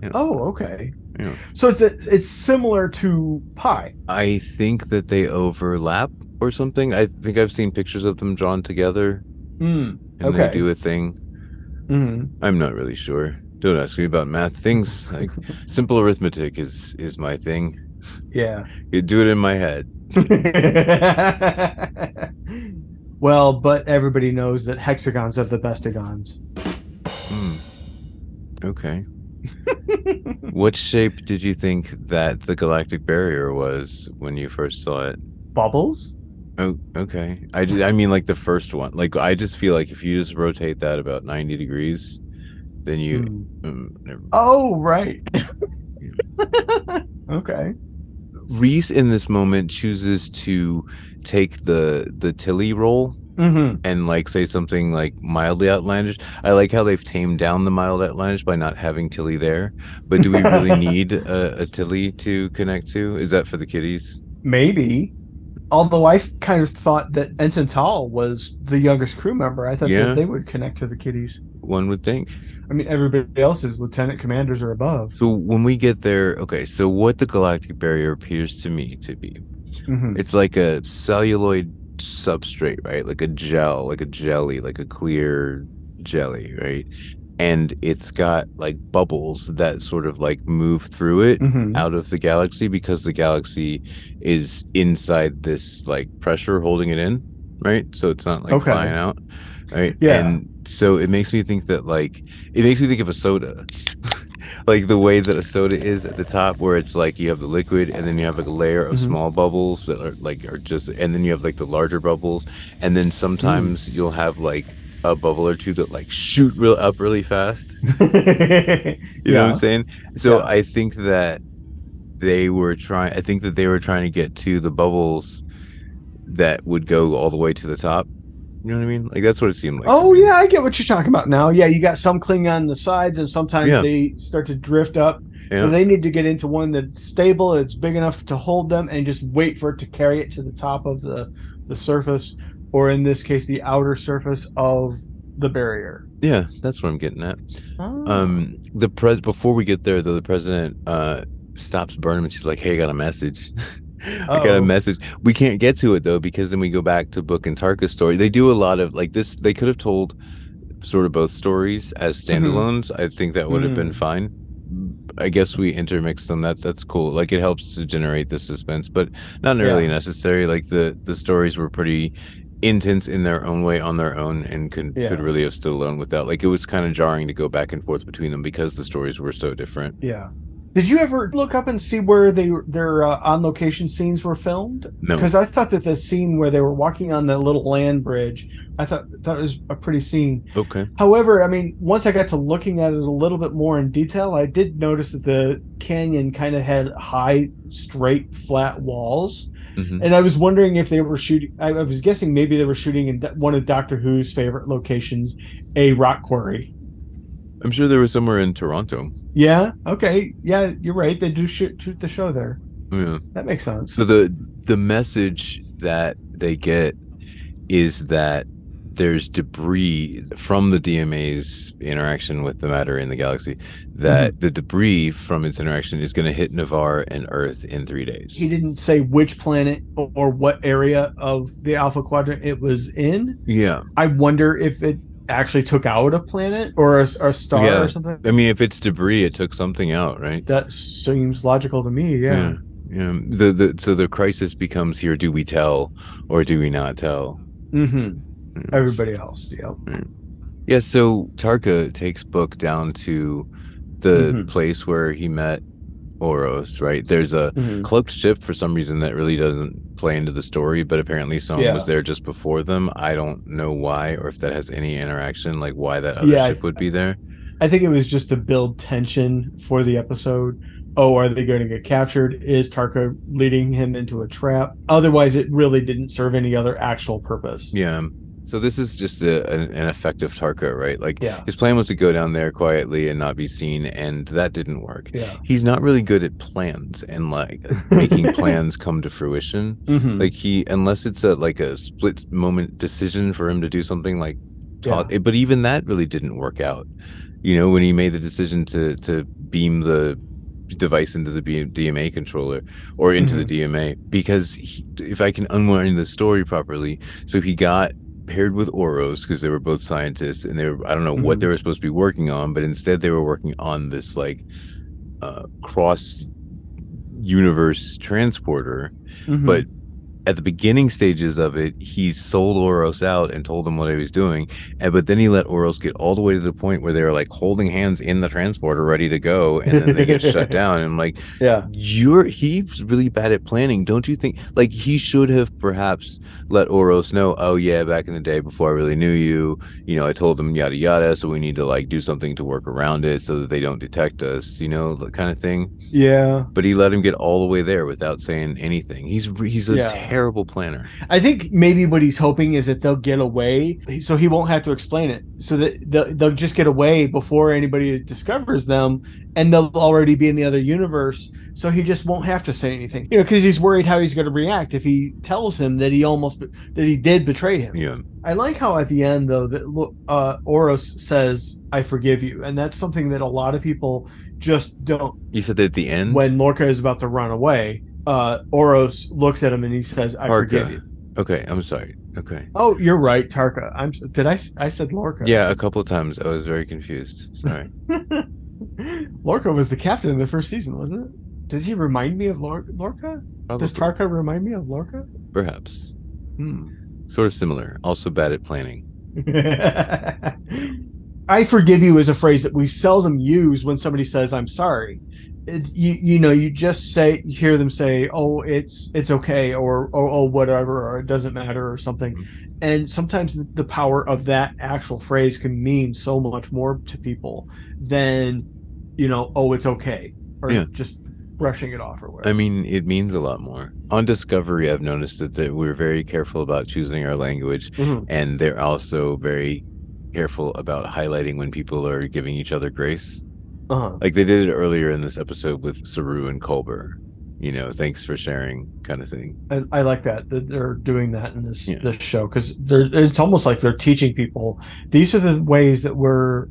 Speaker 3: Yeah.
Speaker 1: Oh, okay.
Speaker 3: Yeah.
Speaker 1: So it's a, it's similar to pi.
Speaker 3: I think that they overlap or something. I think I've seen pictures of them drawn together
Speaker 1: Mm,
Speaker 3: and
Speaker 1: Okay.
Speaker 3: they do a thing.
Speaker 1: hmm
Speaker 3: I'm not really sure. Don't ask me about math things. Like simple arithmetic is is my thing.
Speaker 1: Yeah.
Speaker 3: You do it in my head.
Speaker 1: well, but everybody knows that hexagons are the bestagons.
Speaker 3: Hmm. Okay. what shape did you think that the galactic barrier was when you first saw it?
Speaker 1: Bubbles?
Speaker 3: Oh, okay. I ju- I mean like the first one. Like I just feel like if you just rotate that about 90 degrees, then you
Speaker 1: Hmm.
Speaker 3: um,
Speaker 1: Oh, right. okay.
Speaker 3: Rhys in this moment chooses to take the the Tilly role
Speaker 1: Mm-hmm.
Speaker 3: and like say something like mildly outlandish. I like how they've tamed down the mild outlandish by not having Tilly there. But do we really need a, a Tilly to connect to? Is that for the kiddies?
Speaker 1: Maybe. Although I kind of thought that Ensign Tal was the youngest crew member. I thought
Speaker 3: Yeah.
Speaker 1: that they would connect to the kiddies.
Speaker 3: One would think.
Speaker 1: I mean, everybody else is lieutenant commanders or above.
Speaker 3: So when we get there, okay. So what the galactic barrier appears to me to be,
Speaker 1: Mhm.
Speaker 3: it's like a celluloid substrate, right? Like a gel, like a jelly, like a clear jelly, right? And it's got like bubbles that sort of like move through it
Speaker 1: Mhm.
Speaker 3: out of the galaxy because the galaxy is inside this like pressure holding it in, right? So it's not like
Speaker 1: Okay.
Speaker 3: flying out, right?
Speaker 1: Yeah.
Speaker 3: And so it makes me think that like it makes me think of a soda. like the way that a soda is at the top where it's like you have the liquid and then you have like a layer of
Speaker 1: Mhm.
Speaker 3: small bubbles that are like are just and then you have like the larger bubbles and then sometimes you'll have like a bubble or two that like shoot real up really fast you know what I'm saying? So
Speaker 1: Yeah.
Speaker 3: I think that they were trying. I think that they were trying to get to the bubbles that would go all the way to the top. You know what I mean? Like that's what it seemed like.
Speaker 1: Oh yeah, I get what you're talking about now. Yeah, you got some clinging on the sides, and sometimes
Speaker 3: Yeah.
Speaker 1: they start to drift up.
Speaker 3: Yeah.
Speaker 1: So they need to get into one that's stable, that's big enough to hold them, and just wait for it to carry it to the top of the the surface, or in this case, the outer surface of the barrier.
Speaker 3: yeah, that's what I'm getting at.
Speaker 1: Oh.
Speaker 3: Um, the pres before we get there, though, the president uh stops Burnham and she's like, "Hey, I got a message." I got a message. We can't get to it though because then we go back to Book and Tarka's story. They do a lot of like this. They could have told sort of both stories as
Speaker 1: Mm-hmm.
Speaker 3: standalones. I think that would have been
Speaker 1: Mm.
Speaker 3: fine. I guess we intermix them. That that's cool. Like it helps to generate the suspense, but not really
Speaker 1: Yeah.
Speaker 3: necessary. Like the the stories were pretty intense in their own way on their own and could
Speaker 1: Yeah.
Speaker 3: could really have stood alone without like it was kind of jarring to go back and forth between them because the stories were so different
Speaker 1: Yeah. Did you ever look up and see where they their uh, on location scenes were filmed?
Speaker 3: no
Speaker 1: Because I thought that the scene where they were walking on the little land bridge, I thought that was a pretty scene.
Speaker 3: okay
Speaker 1: However, I mean, once I got to looking at it a little bit more in detail, I did notice that the canyon kind of had high, straight, flat walls,
Speaker 3: Mhm.
Speaker 1: and I was wondering if they were shooting. I, I was guessing maybe they were shooting in one of Doctor Who's favorite locations, a rock quarry.
Speaker 3: i'm sure there was somewhere in toronto
Speaker 1: Yeah. Okay. Yeah, you're right. They do shoot, shoot the show there.
Speaker 3: yeah
Speaker 1: That makes sense.
Speaker 3: so the the message that they get is that there's debris from the DMA's interaction with the matter in the galaxy that mm-hmm. the debris from its interaction is going to hit Ni'Var and Earth in 3 days.
Speaker 1: He didn't say which planet or what area of the Alpha Quadrant it was in.
Speaker 3: yeah.
Speaker 1: I wonder if it actually took out a planet or a, or a star
Speaker 3: Yeah.
Speaker 1: or something.
Speaker 3: I mean if it's debris it took something out, right?
Speaker 1: That seems logical to me. Yeah.
Speaker 3: Yeah. The the so the crisis becomes here do we tell or do we not tell?
Speaker 1: Mm-hmm. Everybody else. Yeah.
Speaker 3: Yeah, so Tarka takes Book down to the
Speaker 1: Mhm.
Speaker 3: place where he met Oros, right? There's a
Speaker 1: Mhm.
Speaker 3: cloaked ship for some reason that really doesn't play into the story, but apparently someone
Speaker 1: Yeah.
Speaker 3: was there just before them. I don't know why or if that has any interaction, like why that other
Speaker 1: Yeah,
Speaker 3: ship would be there.
Speaker 1: I think it was just to build tension for the episode. Oh, are they going to get captured? Is Tarka leading him into a trap? Otherwise, it really didn't serve any other actual purpose.
Speaker 3: Yeah. So this is just a, an, an effective Tarka, right? Like
Speaker 1: Yeah.
Speaker 3: his plan was to go down there quietly and not be seen, and that didn't work.
Speaker 1: Yeah.
Speaker 3: He's not really good at plans and like making plans come to fruition.
Speaker 1: Mhm.
Speaker 3: like he unless it's a like a split moment decision for him to do something like talk but even that really didn't work out you know when he made the decision to to beam the device into the dma controller or into the dma because he, if i can unwind the story properly so he got paired with oros because they were both scientists and they were i don't know what
Speaker 1: Mhm.
Speaker 3: they were supposed to be working on but instead they were working on this like uh cross universe transporter
Speaker 1: Mhm.
Speaker 3: but at the beginning stages of it, he sold Oros out and told him what he was doing. And but then he let Oros get all the way to the point where they were like holding hands in the transporter, ready to go, and then they get shut down. And I'm like,
Speaker 1: yeah.
Speaker 3: you're he's really bad at planning, don't you think? Like he should have perhaps let Oros know, oh yeah, back in the day before I really knew you, you know, I told him yada yada, so we need to like do something to work around it so that they don't detect us, you know, the kind of thing
Speaker 1: Yeah.
Speaker 3: but he let him get all the way there without saying anything. He's he's a
Speaker 1: Yeah.
Speaker 3: terrible planner.
Speaker 1: I think maybe what he's hoping is that they'll get away, so he won't have to explain it. So that they'll, they'll just get away before anybody discovers them, and they'll already be in the other universe. So he just won't have to say anything, you know, because he's worried how he's going to react if he tells him that he almost that he did betray him.
Speaker 3: Yeah,
Speaker 1: I like how at the end though that uh, Oros says, "I forgive you," and that's something that a lot of people just don't
Speaker 3: you said that at the end.
Speaker 1: when Lorca is about to run away, uh, Oros looks at him and he says, "I forgive you."
Speaker 3: Okay, I'm sorry. Okay.
Speaker 1: Oh, you're right, Tarka. I'm. Did I? I said Lorca.
Speaker 3: Yeah, a couple of times I was very confused. Sorry.
Speaker 1: Lorca was the captain in the first season, wasn't it? Does he remind me of Lor- Lorca? Does Tarka remind me of Lorca?
Speaker 3: perhaps
Speaker 1: Hmm.
Speaker 3: sort of similar. Also bad at planning.
Speaker 1: I forgive you is a phrase that we seldom use when somebody says I'm sorry. It, you you know you just say you hear them say oh it's it's okay or or oh whatever or it doesn't matter or something,
Speaker 3: Mm-hmm.
Speaker 1: and sometimes the, power of that actual phrase can mean so much more to people than you know oh it's okay or
Speaker 3: Yeah.
Speaker 1: just brushing it off or whatever.
Speaker 3: I mean, it means a lot more. On Discovery, I've noticed that, that we're very careful about choosing our language,
Speaker 1: Mhm.
Speaker 3: and they're also very careful about highlighting when people are giving each other grace.
Speaker 1: Uh-huh.
Speaker 3: Like they did it earlier in this episode with Saru and Culber. You know, thanks for sharing, kind of thing.
Speaker 1: I, I like that that they're doing that in this
Speaker 3: Yeah.
Speaker 1: this show because they're it's almost like they're teaching people these are the ways that we're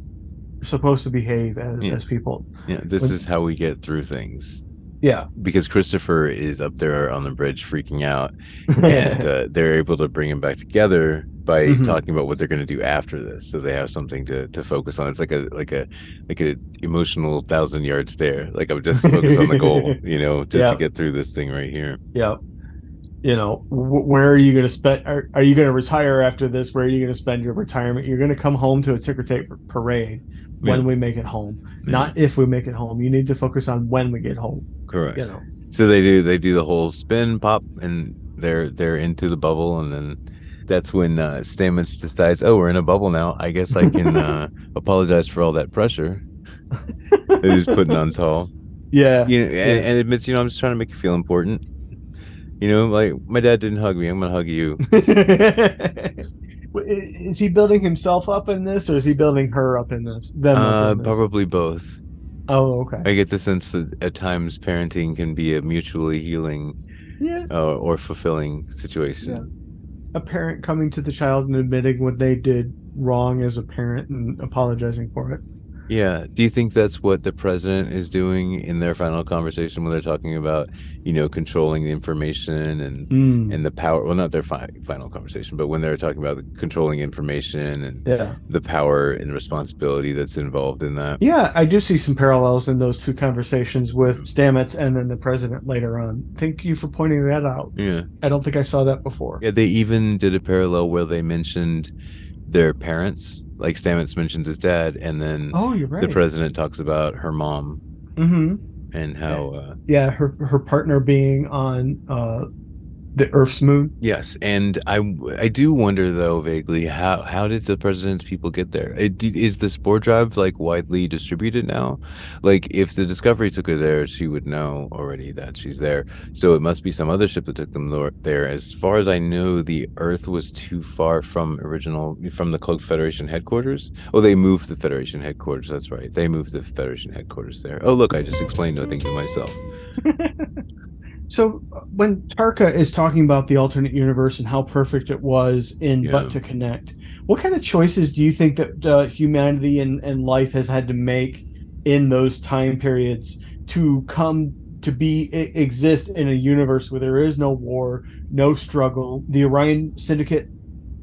Speaker 1: supposed to behave as,
Speaker 3: Yeah.
Speaker 1: as people.
Speaker 3: Yeah, this
Speaker 1: When-
Speaker 3: is how we get through things.
Speaker 1: Yeah.
Speaker 3: because Christopher is up there on the bridge freaking out, and uh, they're able to bring him back together by
Speaker 1: Mhm.
Speaker 3: talking about what they're going to do after this. So they have something to to focus on. It's like a like a like a emotional thousand yard stare. Like I'm just focus on the goal, you know, just
Speaker 1: Yeah.
Speaker 3: to get through this thing right here.
Speaker 1: yeah. You know, wh- where are you going to spend? Are, are you going to retire after this? Where are you going to spend your retirement? You're going to come home to a ticker tape parade when
Speaker 3: Yeah.
Speaker 1: we make it home,
Speaker 3: Yeah.
Speaker 1: not if we make it home. You need to focus on when we get home.
Speaker 3: Correct.
Speaker 1: You know,
Speaker 3: So they do they do the whole spin pop and they're they're into the bubble and then that's when uh, Stamets decides, oh, we're in a bubble now. I guess I can uh, apologize for all that pressure that he's putting on Tal.
Speaker 1: yeah,
Speaker 3: You know, and, and admits, you know, I'm just trying to make you feel important. You know, like my dad didn't hug me. I'm gonna hug you.
Speaker 1: is he building himself up in this, or is he building her up in this? Them
Speaker 3: Uh,
Speaker 1: in this?
Speaker 3: probably both.
Speaker 1: Oh, okay.
Speaker 3: I get the sense that at times parenting can be a mutually healing
Speaker 1: Yeah,
Speaker 3: uh, or fulfilling situation.
Speaker 1: a parent coming to the child and admitting what they did wrong as a parent and apologizing for it.
Speaker 3: Yeah. Do you think that's what the president is doing in their final conversation when they're talking about, you know, controlling the information and
Speaker 1: Mm.
Speaker 3: and the power? Well, not their fi- final conversation, but when they're talking about controlling information and
Speaker 1: Yeah,
Speaker 3: the power and responsibility that's involved in that.
Speaker 1: yeah, I do see some parallels in those two conversations with Stamets and then the president later on. Thank you for pointing that out.
Speaker 3: Yeah.
Speaker 1: I don't think I saw that before.
Speaker 3: Yeah. They even did a parallel where they mentioned their parents, like Stamets mentions his dad, and then
Speaker 1: Oh, you're right.
Speaker 3: the president talks about her mom
Speaker 1: hmm
Speaker 3: and how. Uh,
Speaker 1: Yeah, her her partner being on uh, the Earth's moon.
Speaker 3: Yes, and I I do wonder though vaguely how how did the president's people get there? It, d- the spore drive like widely distributed now? Like if the Discovery took her there, she would know already that she's there. So it must be some other ship that took them there. As far as I know, the Earth was too far from original from the Cloaked Federation headquarters. Oh, they moved the Federation headquarters. That's right. They moved the Federation headquarters there. Oh, look, I just explained nothing to myself.
Speaker 1: So uh, when Tarka is talking about the alternate universe and how perfect it was in
Speaker 3: Yeah.
Speaker 1: But to Connect, what kind of choices do you think that uh, humanity and, and life has had to make in those time periods to come to be exist in a universe where there is no war, no struggle? The Orion Syndicate,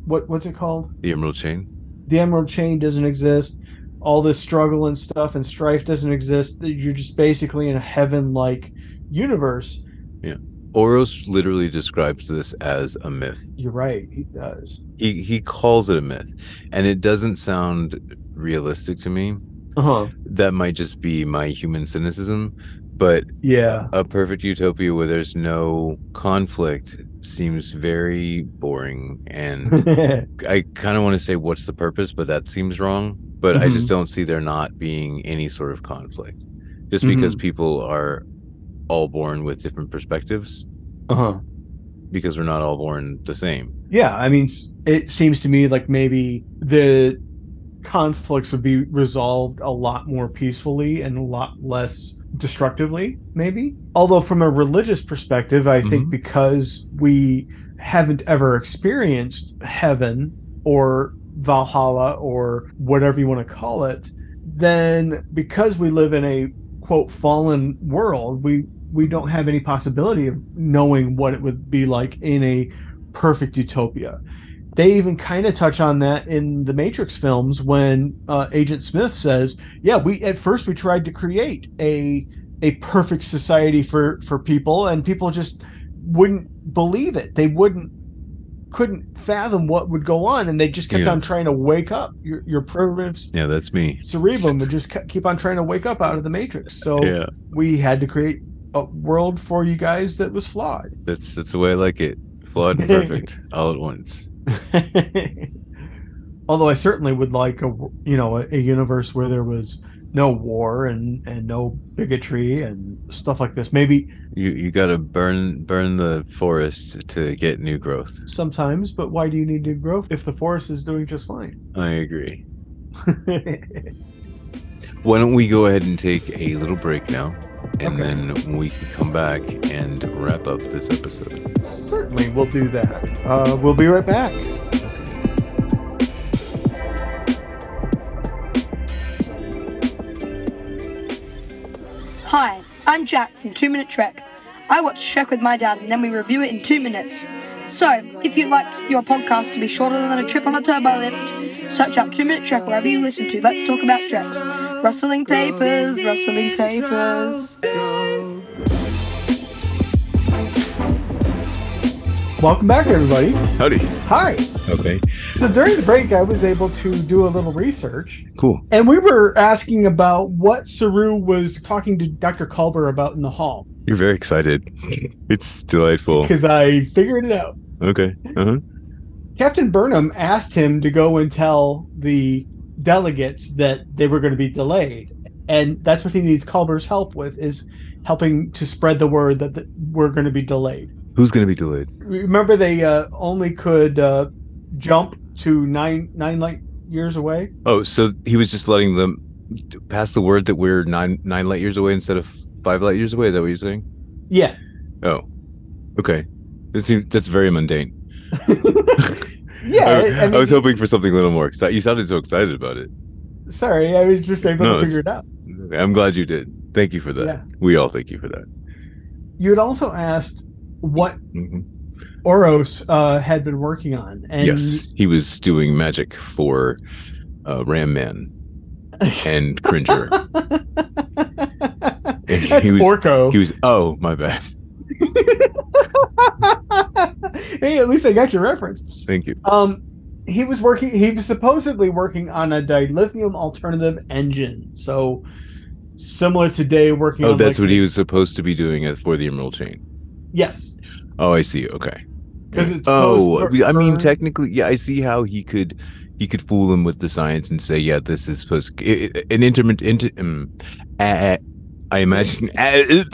Speaker 1: what what's it called?
Speaker 3: The Emerald Chain.
Speaker 1: The Emerald Chain doesn't exist. All this struggle and stuff and strife doesn't exist. You're just basically in a heaven-like universe.
Speaker 3: Oros literally describes this as a myth.
Speaker 1: You're right. He does.
Speaker 3: he he calls it a myth and it doesn't sound realistic to me
Speaker 1: Uh huh.
Speaker 3: that might just be my human cynicism but
Speaker 1: Yeah.
Speaker 3: a perfect utopia where there's no conflict seems very boring and i kind of want to say what's the purpose but that seems wrong but i just don't see there not being any sort of conflict just because people are all born with different perspectives
Speaker 1: uh huh.
Speaker 3: because we're not all born the same
Speaker 1: Yeah. I mean, it seems to me like maybe the conflicts would be resolved a lot more peacefully and a lot less destructively, maybe. Although, from a religious perspective, I think
Speaker 3: Mhm.
Speaker 1: because we haven't ever experienced heaven or Valhalla or whatever you want to call it, then because we live in a quote fallen world, we we don't have any possibility of knowing what it would be like in a perfect utopia. They even kind of touch on that in the Matrix films when uh, Agent Smith says, "Yeah, we at first we tried to create a a perfect society for for people, and people just wouldn't believe it. They wouldn't couldn't fathom what would go on, and they just kept
Speaker 3: Yeah.
Speaker 1: on trying to wake up. Your your primitive
Speaker 3: yeah that's me
Speaker 1: cerebrum would just keep on trying to wake up out of the Matrix. So
Speaker 3: yeah
Speaker 1: we had to create a world for you guys that was flawed."
Speaker 3: That's that's the way I like it. Flawed and perfect all at once.
Speaker 1: Although I certainly would like a you know a, a universe where there was no war and and no bigotry and stuff like this. Maybe
Speaker 3: You you gotta burn burn the forest to get new growth.
Speaker 1: sometimes, but why do you need new growth if the forest is doing just fine?
Speaker 3: I agree. Why don't we go ahead and take a little break now, and
Speaker 1: Okay.
Speaker 3: then we can come back and wrap up this episode.
Speaker 1: certainly, we'll do that. Uh, we'll be right back.
Speaker 4: Hi, I'm Jack from Two Minute Trek. I watch Trek with my dad and then we review it in two minutes. So, if you'd like your podcast to be shorter than a trip on a turbo lift, search up Two Minute Trek wherever you listen to Let's Talk About Treks. Rustling papers, rustling papers.
Speaker 1: Welcome back, everybody.
Speaker 3: Howdy.
Speaker 1: Hi.
Speaker 3: Okay.
Speaker 1: So during the break, I was able to do a little research,
Speaker 3: Cool.
Speaker 1: and we were asking about what Saru was talking to Dr. Culber about in the hall
Speaker 3: You're very excited. It's delightful.
Speaker 1: because I figured it out.
Speaker 3: Okay. Uh-huh.
Speaker 1: Captain Burnham asked him to go and tell the delegates that they were going to be delayed, and that's what he needs Culber's help with is helping to spread the word that the, we're going to be delayed.
Speaker 3: Who's going to be delayed?
Speaker 1: Remember, they uh, only could uh, jump to nine nine light years away.
Speaker 3: Oh, so he was just letting them pass the word that we're nine nine light years away instead of five light years away. Is that what you're saying?
Speaker 1: Yeah,
Speaker 3: Oh, okay. It seems, that's very mundane.
Speaker 1: yeah.
Speaker 3: I,
Speaker 1: I, mean,
Speaker 3: I was hoping for something a little more excited. You sounded so excited about it.
Speaker 1: Sorry, I was just able
Speaker 3: No,
Speaker 1: to figure it out.
Speaker 3: I'm glad you did. Thank you for that.
Speaker 1: Yeah.
Speaker 3: We all thank you for that.
Speaker 1: You had also asked what
Speaker 3: Mhm.
Speaker 1: Oros uh, had been working on, and
Speaker 3: yes, he was doing magic for uh, Ram Man and Cringer.
Speaker 1: That's
Speaker 3: he was-
Speaker 1: Orko.
Speaker 3: He was. Oh, my bad.
Speaker 1: hey, at least I got your reference.
Speaker 3: Thank you.
Speaker 1: Um, he was working. He was supposedly working on a dilithium alternative engine. So similar to Day working
Speaker 3: Oh,
Speaker 1: on.
Speaker 3: that's
Speaker 1: like,
Speaker 3: what he was supposed to be doing at- for the Emerald Chain.
Speaker 1: Yes,
Speaker 3: Oh, I see. Okay.
Speaker 1: because it's
Speaker 3: Oh, I mean, technically, yeah, I see how he could he could fool him with the science and say, yeah, this is supposed i- i- an intermittent. Inter, um, uh, I imagine. I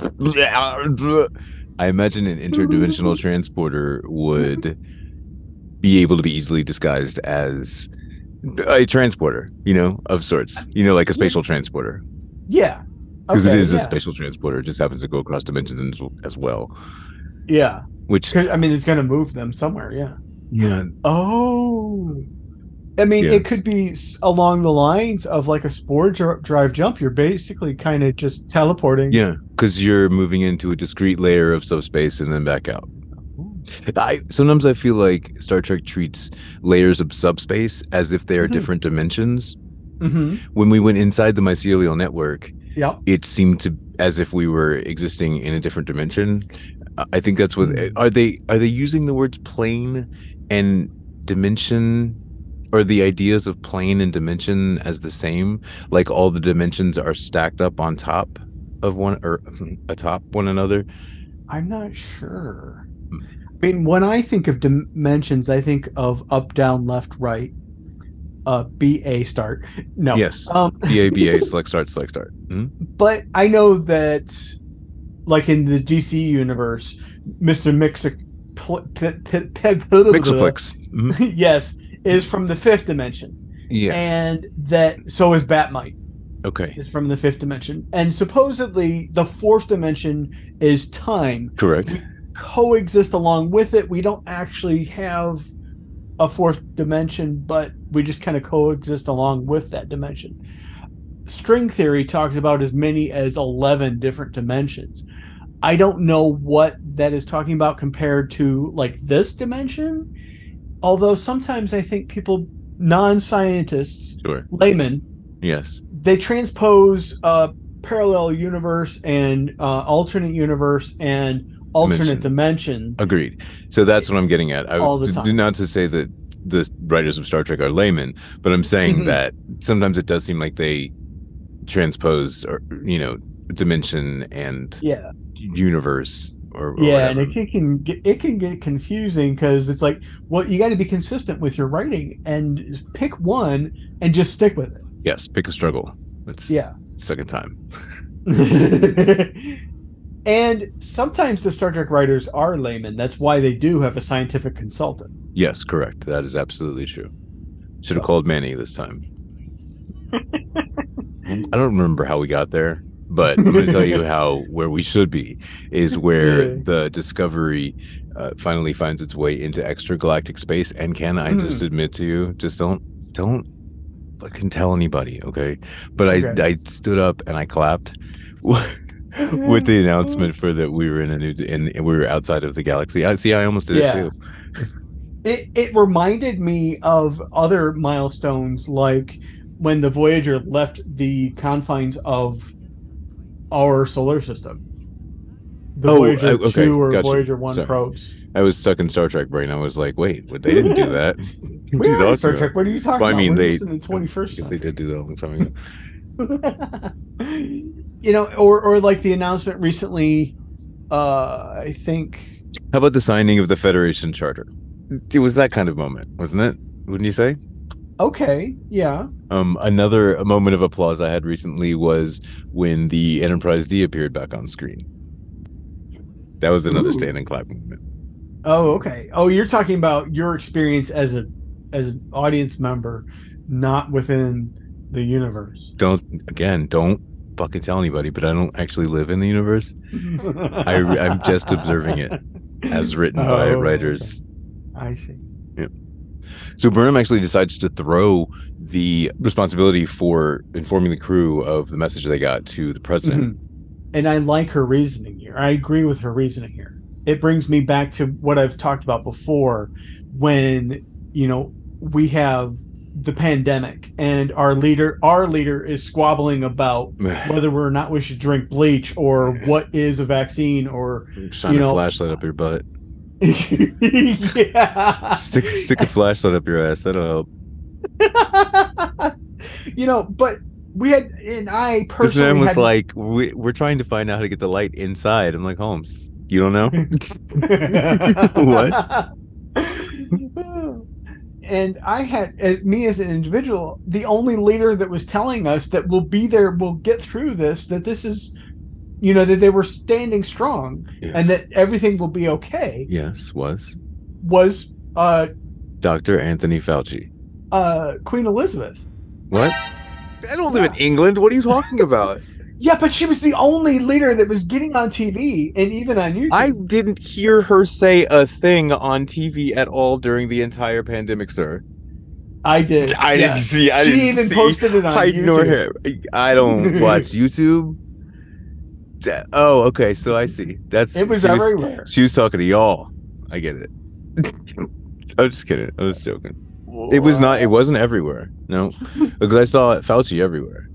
Speaker 3: imagine an interdimensional transporter would be able to be easily disguised as a transporter, you know, of sorts. You know, like a spatial transporter,
Speaker 1: Yeah,
Speaker 3: because
Speaker 1: Okay,
Speaker 3: it is
Speaker 1: yeah.
Speaker 3: a spatial transporter. It just happens to go across dimensions as well.
Speaker 1: Yeah,
Speaker 3: Which
Speaker 1: I mean, it's going to move them somewhere. Yeah.
Speaker 3: yeah,
Speaker 1: Oh. I mean,
Speaker 3: Yes.
Speaker 1: it could be along the lines of like a spore dr- drive jump. You're basically kind of just teleporting.
Speaker 3: Yeah, because you're moving into a discrete layer of subspace and then back out. I sometimes I feel like Star Trek treats layers of subspace as if they are
Speaker 1: Mhm.
Speaker 3: different dimensions.
Speaker 1: Mm-hmm.
Speaker 3: When we went inside the mycelial network,
Speaker 1: Yep.
Speaker 3: it seemed to as if we were existing in a different dimension. I- I think that's what
Speaker 1: Hmm.
Speaker 3: are they are they using the words plane and dimension or the ideas of plane and dimension as the same like all the dimensions are stacked up on top of one or atop one another
Speaker 1: I'm not sure.
Speaker 3: Hmm.
Speaker 1: I mean, when I think of dimensions, I think of up, down, left, right. Uh, B A start. No.
Speaker 3: yes
Speaker 1: Um,
Speaker 3: BABA select start select start Mhm.
Speaker 1: but I know that, like in the DC universe, Mister Mixic, pl- p- p- p-
Speaker 3: Mixoplex
Speaker 1: yes, is from the fifth dimension.
Speaker 3: yes
Speaker 1: and that so is Bat-Mite
Speaker 3: okay
Speaker 1: is from the fifth dimension, and supposedly the fourth dimension is time
Speaker 3: correct
Speaker 1: coexist along with it. We don't actually have a fourth dimension, but we just kind of coexist along with that dimension. String theory talks about as many as 11 different dimensions. I don't know what that is talking about compared to like this dimension. Although sometimes I think people, non scientists,
Speaker 3: sure
Speaker 1: laymen,
Speaker 3: yes
Speaker 1: they transpose a parallel universe and uh, alternate universe and alternate dimension.
Speaker 3: Agreed. So that's what I'm getting at. I,
Speaker 1: All the time.
Speaker 3: Not to say that the writers of Star Trek are laymen, but I'm saying
Speaker 1: Mhm.
Speaker 3: that sometimes it does seem like they transpose or you know dimension and
Speaker 1: Yeah,
Speaker 3: universe or, or
Speaker 1: yeah, and it can, can get it can get confusing because it's like, well, you got to be consistent with your writing and pick one and just stick with it.
Speaker 3: yes, pick a struggle. It's
Speaker 1: Yeah.
Speaker 3: second time.
Speaker 1: and sometimes the Star Trek writers are laymen. That's why they do have a scientific consultant.
Speaker 3: Yes, correct. That is absolutely true. Should have
Speaker 1: So-
Speaker 3: called Manny this time. I don't remember how we got there, but I'm going to tell you how where we should be is where
Speaker 1: Yeah.
Speaker 3: the Discovery uh, finally finds its way into extragalactic space. And can I just admit to you, just don't don't fucking tell anybody, okay? But I I stood up and I clapped with the announcement for that we were in a new and we were outside of the galaxy. I see. I almost did
Speaker 1: Yeah.
Speaker 3: it too.
Speaker 1: it it reminded me of other milestones like when the Voyager left the confines of our solar system. The
Speaker 3: Oh,
Speaker 1: Voyager
Speaker 3: I- okay,
Speaker 1: 2 or
Speaker 3: gotcha.
Speaker 1: Voyager 1
Speaker 3: Sorry.
Speaker 1: probes.
Speaker 3: I was stuck in Star Trek brain. I was like, wait, but they didn't do that. What
Speaker 1: We are in Star? Trek. What are you talking
Speaker 3: Well, I mean,
Speaker 1: We're
Speaker 3: they.
Speaker 1: in the 21st
Speaker 3: I they did do that a long time ago.
Speaker 1: you know, or or like the announcement recently. Uh, I think
Speaker 3: How about the signing of the Federation Charter? It was that kind of moment, wasn't it? Wouldn't you say?
Speaker 1: okay, yeah,
Speaker 3: Um, another moment of applause I had recently was when the Enterprise D appeared back on screen. That was another
Speaker 1: Ooh.
Speaker 3: stand and clap moment.
Speaker 1: Oh, okay. Oh, you're talking about your experience as a as an audience member, not within the universe.
Speaker 3: Don't again, don't fucking tell anybody. But I don't actually live in the universe. I, I'm just observing it as written by
Speaker 1: Oh,
Speaker 3: writers.
Speaker 1: okay. I see. Yeah.
Speaker 3: So Burnham actually decides to throw the responsibility for informing the crew of the message they got to the president.
Speaker 1: Mhm. And I like her reasoning here. I agree with her reasoning here. It brings me back to what I've talked about before when, you know, we have the pandemic and our leader our leader is squabbling about whether or not we should drink bleach or what is a vaccine or
Speaker 3: Shine
Speaker 1: You
Speaker 3: a
Speaker 1: know-
Speaker 3: flashlight up your butt.
Speaker 1: yeah.
Speaker 3: Stick stick a flashlight up your ass. That'll help.
Speaker 1: you know, but we had and I personally This
Speaker 3: man was
Speaker 1: had-
Speaker 3: like, we, "We're trying to find out how to get the light inside." I'm like, Holmes, you don't know?
Speaker 1: what? And I had as me as an individual, the only leader that was telling us that we'll be there, we'll get through this, that this is, you know, that they were standing strong
Speaker 3: Yes.
Speaker 1: and that everything will be okay
Speaker 3: yes was
Speaker 1: was uh
Speaker 3: Dr. Anthony Fauci.
Speaker 1: uh Queen Elizabeth.
Speaker 3: What? I don't live in England. What are you talking about?
Speaker 1: Yeah, but she was the only leader that was getting on TV and even on YouTube.
Speaker 3: I didn't hear her say a thing on TV at all during the entire pandemic, sir.
Speaker 1: I did.
Speaker 3: I
Speaker 1: yeah.
Speaker 3: didn't see. I
Speaker 1: she
Speaker 3: didn't
Speaker 1: even
Speaker 3: see.
Speaker 1: posted it on
Speaker 3: I
Speaker 1: YouTube.
Speaker 3: nor her. I don't watch YouTube. Oh, okay. So I see. That's
Speaker 1: It was
Speaker 3: she
Speaker 1: everywhere.
Speaker 3: She was talking to y'all. I get it. I'm just kidding. I was joking. It was not. It wasn't everywhere. No, because I saw Fauci everywhere,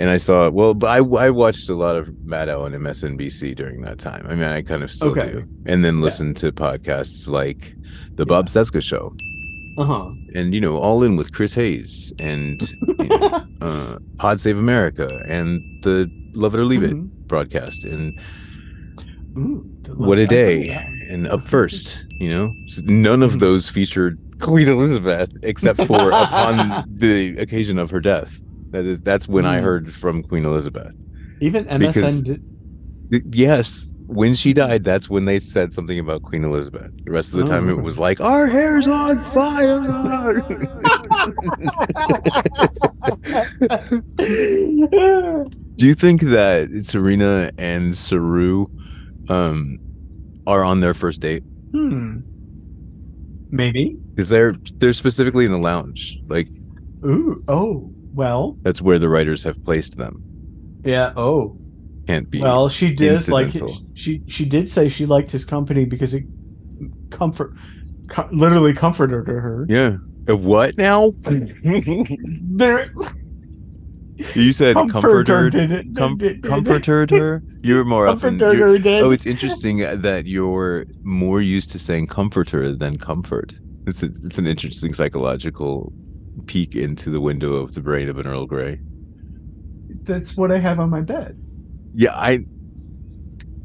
Speaker 3: and I saw. Well, but I I watched a lot of Maddow and MSNBC during that time. I mean, I kind of still
Speaker 1: Okay.
Speaker 3: do, and then listen to podcasts like the Bob Cesca Show,
Speaker 1: Uh huh.
Speaker 3: and you know, All In with Chris Hayes, and you know, uh, Pod Save America, and the Love It or Leave It
Speaker 1: Mm-hmm.
Speaker 3: broadcast, and
Speaker 1: Ooh,
Speaker 3: What a Day, and Up First. You know, none of those featured Queen Elizabeth except for upon the occasion of her death. That is, that's when I
Speaker 1: Hmm.
Speaker 3: heard from Queen Elizabeth.
Speaker 1: Even
Speaker 3: because-
Speaker 1: did.
Speaker 3: Yes, when she died, that's when they said something about Queen Elizabeth. The rest of the time,
Speaker 1: Oh.
Speaker 3: it was like, "Our hair's on fire." Do you think that T'Rina and Saru um, are on their first date?
Speaker 1: hmm. Maybe.
Speaker 3: Because they're they're specifically in the lounge. Like
Speaker 1: Ooh. Oh. Well.
Speaker 3: that's where the writers have placed them.
Speaker 1: Yeah. Oh.
Speaker 3: Can't be.
Speaker 1: Well, she did like she she did say she liked his company because it comfort co- literally comforted her.
Speaker 3: yeah. What now?
Speaker 1: There,
Speaker 3: you said comforted.
Speaker 1: did.
Speaker 3: Com- comforted her. You're more often.
Speaker 1: Comforted
Speaker 3: you're-
Speaker 1: her did.
Speaker 3: Oh, it's interesting that you're more used to saying comforter than comfort. It's a, it's an interesting psychological peek into the window of the brain of an Earl Grey.
Speaker 1: That's what I have on my bed.
Speaker 3: Yeah, I.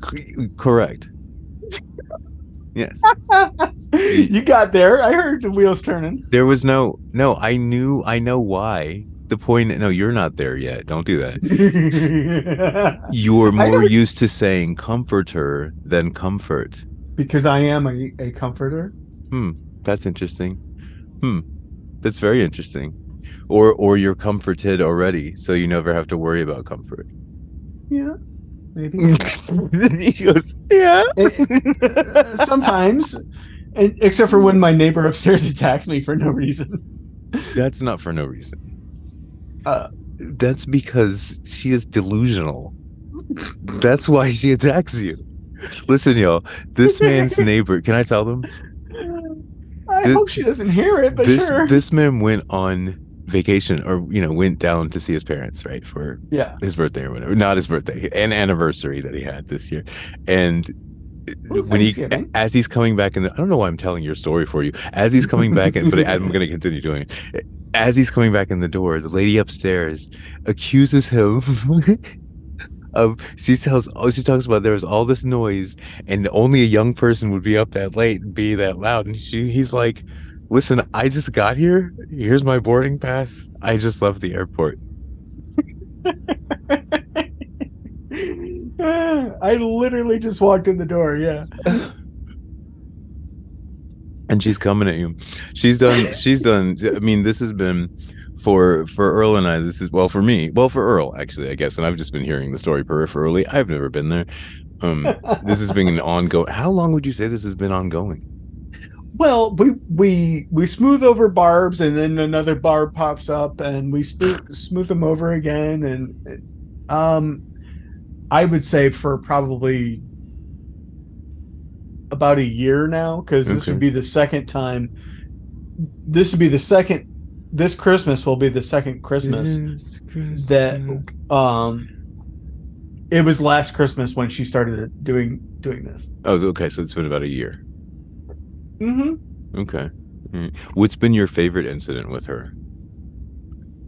Speaker 3: c- Correct. yes.
Speaker 1: you got there. I heard the wheels turning.
Speaker 3: There was no no. I knew. I know why. The point. No, you're not there yet. Don't do that. You're more used to saying comforter than comfort.
Speaker 1: because I am a, a comforter. Hmm.
Speaker 3: That's interesting. Hmm. That's very interesting. Or or you're comforted already, so you never have to worry about comfort.
Speaker 1: Yeah, maybe.
Speaker 3: he goes, yeah.
Speaker 1: Uh, Sometimes, and, except for when my neighbor upstairs attacks me for no reason.
Speaker 3: That's not for no reason.
Speaker 1: Uh,
Speaker 3: That's because she is delusional. That's why she attacks you. Listen, y'all. This man's neighbor. Can I tell them?
Speaker 1: I
Speaker 3: This-
Speaker 1: hope she doesn't hear it, but
Speaker 3: this
Speaker 1: sure.
Speaker 3: this man went on vacation, or you know, went down to see his parents, right, for
Speaker 1: yeah.
Speaker 3: his birthday or whatever. Not his birthday, an anniversary that he had this year, and.
Speaker 1: Uh, Ooh,
Speaker 3: when he as he's coming back in I don't know why I'm telling your story for you. As he's coming back in, but I'm going to continue doing it. As he's coming back in the door, the lady upstairs accuses him of she tells oh she talks about there was all this noise and only a young person would be up that late and be that loud and she he's like listen I just got here here's my boarding pass I just left the airport
Speaker 1: I literally just walked in the door. Yeah.
Speaker 3: and she's coming at you she's done she's done I mean this has been for for Earl and I this is well for me well for Earl actually I guess and I've just been hearing the story peripherally I've never been there um this has been an ongoing how long would you say this has been ongoing
Speaker 1: Well, we we we smooth over barbs, and then another barb pops up, and we smooth smooth them over again, and um, I would say for probably about a year now, because this
Speaker 3: Okay.
Speaker 1: would be the second time. This would be the second. This Christmas will be the second Christmas that um. It was last Christmas when she started doing doing this.
Speaker 3: oh okay so it's been about a year
Speaker 1: Mm-hmm.
Speaker 3: okay Mm. what's been your favorite incident with her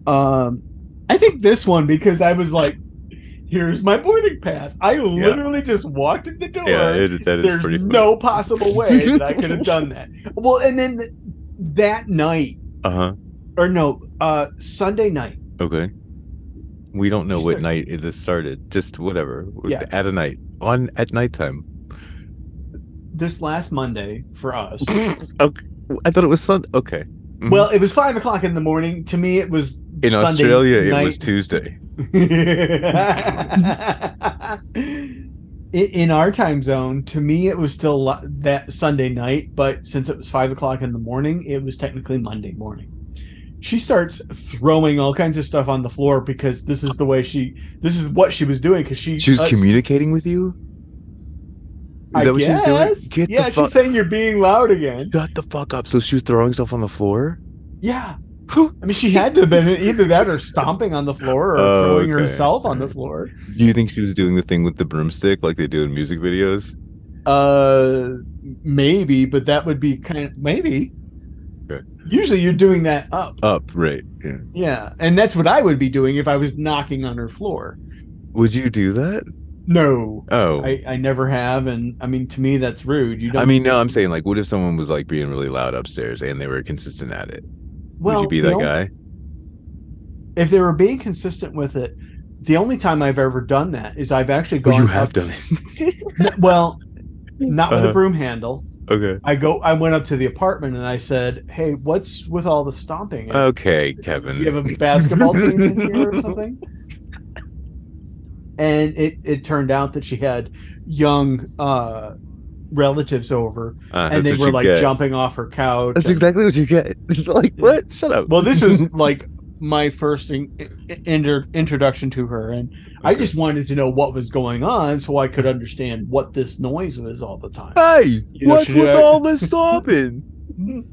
Speaker 1: Um, I think this one because I was like, "Here's my boarding pass." I literally just walked in the door.
Speaker 3: it, that is
Speaker 1: There's
Speaker 3: pretty funny.
Speaker 1: no possible way that I could have done that. Well, and then th- that night,
Speaker 3: uh-huh
Speaker 1: or no, uh, Sunday night.
Speaker 3: okay we don't know
Speaker 1: Just
Speaker 3: what
Speaker 1: like-
Speaker 3: night this started just whatever
Speaker 1: Yeah.
Speaker 3: at a night on at nighttime
Speaker 1: This last Monday for us.
Speaker 3: okay I thought it was Sun okay Mhm.
Speaker 1: well, it was five o'clock in the morning. To me, it was
Speaker 3: in
Speaker 1: Sunday
Speaker 3: Australia it was Tuesday
Speaker 1: in, in our time zone, to me, it was still that Sunday night, but since it was five o'clock in the morning, it was technically Monday morning. She starts throwing all kinds of stuff on the floor because this is the way she, this is what she was doing because she,
Speaker 3: She was
Speaker 1: uh,
Speaker 3: communicating with you? Is
Speaker 1: I
Speaker 3: that what she was doing?
Speaker 1: guess.
Speaker 3: Get
Speaker 1: yeah,
Speaker 3: the fuck
Speaker 1: she's saying you're being loud again.
Speaker 3: Shut the fuck up. So she was throwing stuff on the floor?
Speaker 1: Yeah. I mean, she had to have been either that or stomping on the floor or
Speaker 3: Oh,
Speaker 1: throwing
Speaker 3: okay.
Speaker 1: herself on the floor.
Speaker 3: Do you think she was doing the thing with the broomstick like they do in music videos?
Speaker 1: Uh, maybe, but that would be kind of maybe. Usually, you're doing that up.
Speaker 3: Up, right. Yeah.
Speaker 1: Yeah, and that's what I would be doing if I was knocking on her floor.
Speaker 3: Would you do that?
Speaker 1: No,
Speaker 3: Oh.
Speaker 1: I, I never have, and I mean to me that's rude. You don't.
Speaker 3: I mean, no, I'm saying like, what if someone was like being really loud upstairs and they were consistent at it?
Speaker 1: well,
Speaker 3: Would you be that guy?
Speaker 1: If they were being consistent with it, the only time I've ever done that is I've actually
Speaker 3: Oh,
Speaker 1: gone.
Speaker 3: you have done it.
Speaker 1: Well, not with
Speaker 3: Uh-huh.
Speaker 1: a broom handle.
Speaker 3: Okay.
Speaker 1: I go. I went up to the apartment and I said, "Hey, what's with all the stomping?
Speaker 3: Okay, Kevin.
Speaker 1: you have a basketball team in here or something?" And it it turned out that she had young uh relatives over,
Speaker 3: Uh,
Speaker 1: and they were like
Speaker 3: get.
Speaker 1: jumping off her couch.
Speaker 3: That's
Speaker 1: and-
Speaker 3: exactly what you get. It's like, what? Shut up.
Speaker 1: Well, this is like my first in, in- inter, introduction to her, and I just wanted to know what was going on so I could understand what this noise was all the time.
Speaker 3: Hey,
Speaker 1: You know,
Speaker 3: what's with
Speaker 1: I-
Speaker 3: all this stopping?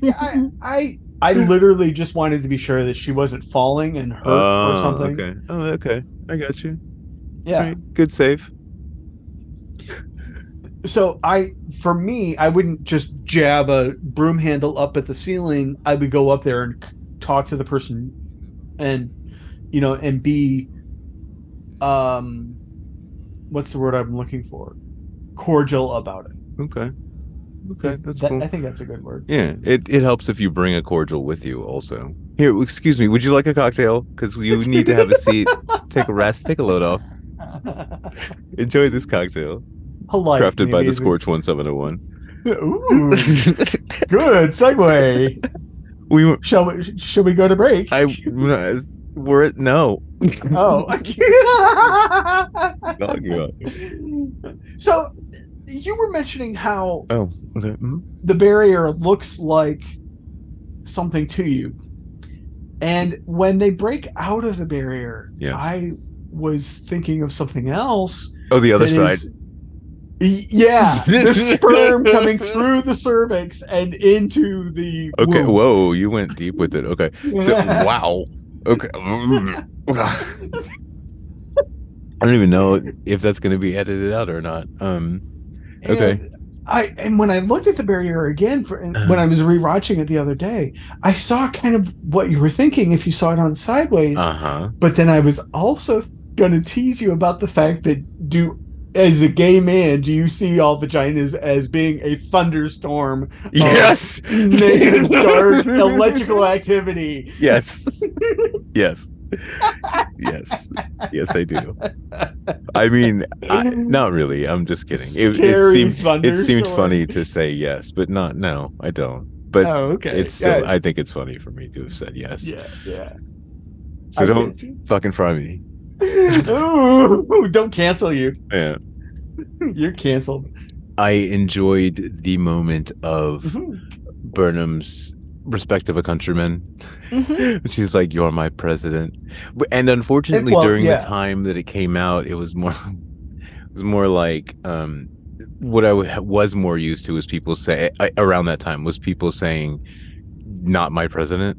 Speaker 1: Yeah, I, I I literally just wanted to be sure that she wasn't falling and hurt or
Speaker 3: Oh,
Speaker 1: something.
Speaker 3: Okay. Oh, okay. I got you.
Speaker 1: Yeah.
Speaker 3: Right. Good save.
Speaker 1: So I, for me, I wouldn't just jab a broom handle up at the ceiling. I would go up there and c- talk to the person, and you know, and be, um, what's the word I'm looking for? Cordial about it.
Speaker 3: Okay. Okay, that's
Speaker 1: That-
Speaker 3: cool.
Speaker 1: I think that's a good word.
Speaker 3: Yeah, it, it helps if you bring a cordial with you also. Here, excuse me, would you like a cocktail? Because you need to have a seat, take a rest, take a load off. Enjoy this cocktail.
Speaker 1: Polite,
Speaker 3: Crafted by the. Scorch 1701.
Speaker 1: Ooh, good segue.
Speaker 3: we
Speaker 1: Shall we? Shall we go to break?
Speaker 3: I, we're at, no.
Speaker 1: oh,
Speaker 3: Dog you up.
Speaker 1: so you were mentioning how
Speaker 3: Oh, okay. mhm.
Speaker 1: the barrier looks like something to you, and when they break out of the barrier,
Speaker 3: Yes.
Speaker 1: I was thinking of something else.
Speaker 3: Oh, the other side.
Speaker 1: is- yeah, the sperm coming through the cervix and into the
Speaker 3: Okay.
Speaker 1: womb.
Speaker 3: Whoa, you went deep with it. Okay. So wow. Okay. I don't even know if that's going to be edited out or not. Um. Okay.
Speaker 1: And I and when I looked at the barrier again for and
Speaker 3: Uh-huh.
Speaker 1: when I was rewatching it the other day, I saw kind of what you were thinking if you saw it on sideways.
Speaker 3: Uh huh.
Speaker 1: But then I was also going to tease you about the fact that do as a gay man, do you see all vaginas as being a thunderstorm,
Speaker 3: Yes.
Speaker 1: naked, dark, electrical activity?
Speaker 3: Yes. yes. Yes. Yes, I do. I mean, I, not really. I'm just kidding. It, it seemed it seemed funny to say yes, but not no. I don't. But
Speaker 1: Oh, okay.
Speaker 3: it's still.
Speaker 1: Yeah,
Speaker 3: I think it's funny for me to have said yes.
Speaker 1: yeah, yeah.
Speaker 3: So
Speaker 1: I
Speaker 3: don't fucking fry me.
Speaker 1: Ooh, don't cancel you.
Speaker 3: Yeah.
Speaker 1: You're canceled.
Speaker 3: I enjoyed the moment of
Speaker 1: Mm-hmm.
Speaker 3: Burnham's respect of a countryman. She's like, "You're my president," and unfortunately,
Speaker 1: well,
Speaker 3: during
Speaker 1: yeah.
Speaker 3: the time that it came out, it was more, it was more like um, what I w- was more used to was people say I, around that time was people saying, "Not my president."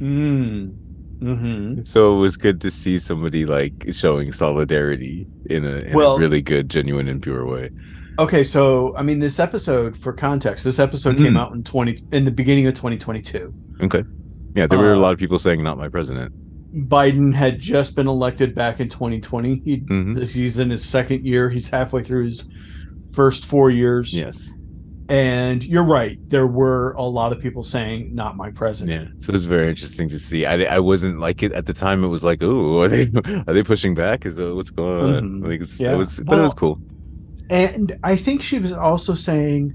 Speaker 1: Mm. Mm-hmm.
Speaker 3: So it was good to see somebody like showing solidarity in a, in
Speaker 1: Well-
Speaker 3: a really good, genuine, and pure way.
Speaker 1: Okay, so I mean, this episode, for context, this episode came
Speaker 3: Mhm.
Speaker 1: out in twenty in the beginning of 2022.
Speaker 3: Okay, yeah, there were a
Speaker 1: Uh,
Speaker 3: lot of people saying, "Not my president."
Speaker 1: Biden had just been elected back in 2020. He
Speaker 3: Mhm.
Speaker 1: he's in his second year. He's halfway through his first four years.
Speaker 3: Yes.
Speaker 1: And you're right. There were a lot of people saying, "Not my president."
Speaker 3: Yeah, so it was very interesting to see. I, I wasn't like it at the time. It was like, oh, are they are they pushing back? Is uh, what's going on?
Speaker 1: Mhm.
Speaker 3: Like, it's,
Speaker 1: Yeah.
Speaker 3: it was, but it was cool.
Speaker 1: And I think she was also saying,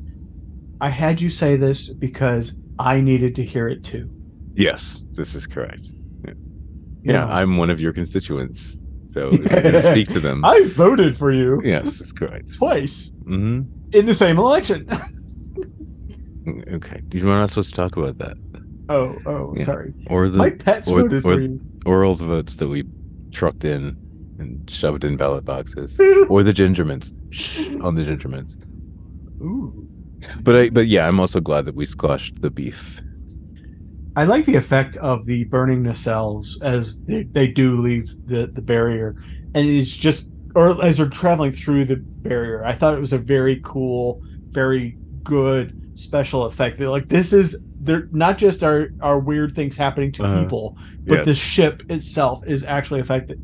Speaker 1: "I had you say this because I needed to hear it too."
Speaker 3: Yes, this is correct. Yeah,
Speaker 1: You know?
Speaker 3: I'm one of your constituents, so speak to them.
Speaker 1: I voted for you
Speaker 3: yes, that's correct.
Speaker 1: twice
Speaker 3: hmm
Speaker 1: in the same election.
Speaker 3: Okay, you're not supposed to talk about that,
Speaker 1: oh, oh,
Speaker 3: Yeah.
Speaker 1: sorry.
Speaker 3: or the
Speaker 1: My pets
Speaker 3: or-
Speaker 1: voted
Speaker 3: or-
Speaker 1: for you.
Speaker 3: or all the votes that we trucked in and shoved in ballot boxes, or the gingermints on the gingermints.
Speaker 1: Ooh.
Speaker 3: But I, but yeah, I'm also glad that we squashed the beef.
Speaker 1: I like the effect of the burning nacelles as they, they do leave the, the barrier. And it's just, or as they're traveling through the barrier. I thought it was a very cool, very good special effect. They're like, this is, they're not just our, our weird things happening to
Speaker 3: Uh-huh.
Speaker 1: people, but
Speaker 3: Yes.
Speaker 1: the ship itself is actually affected.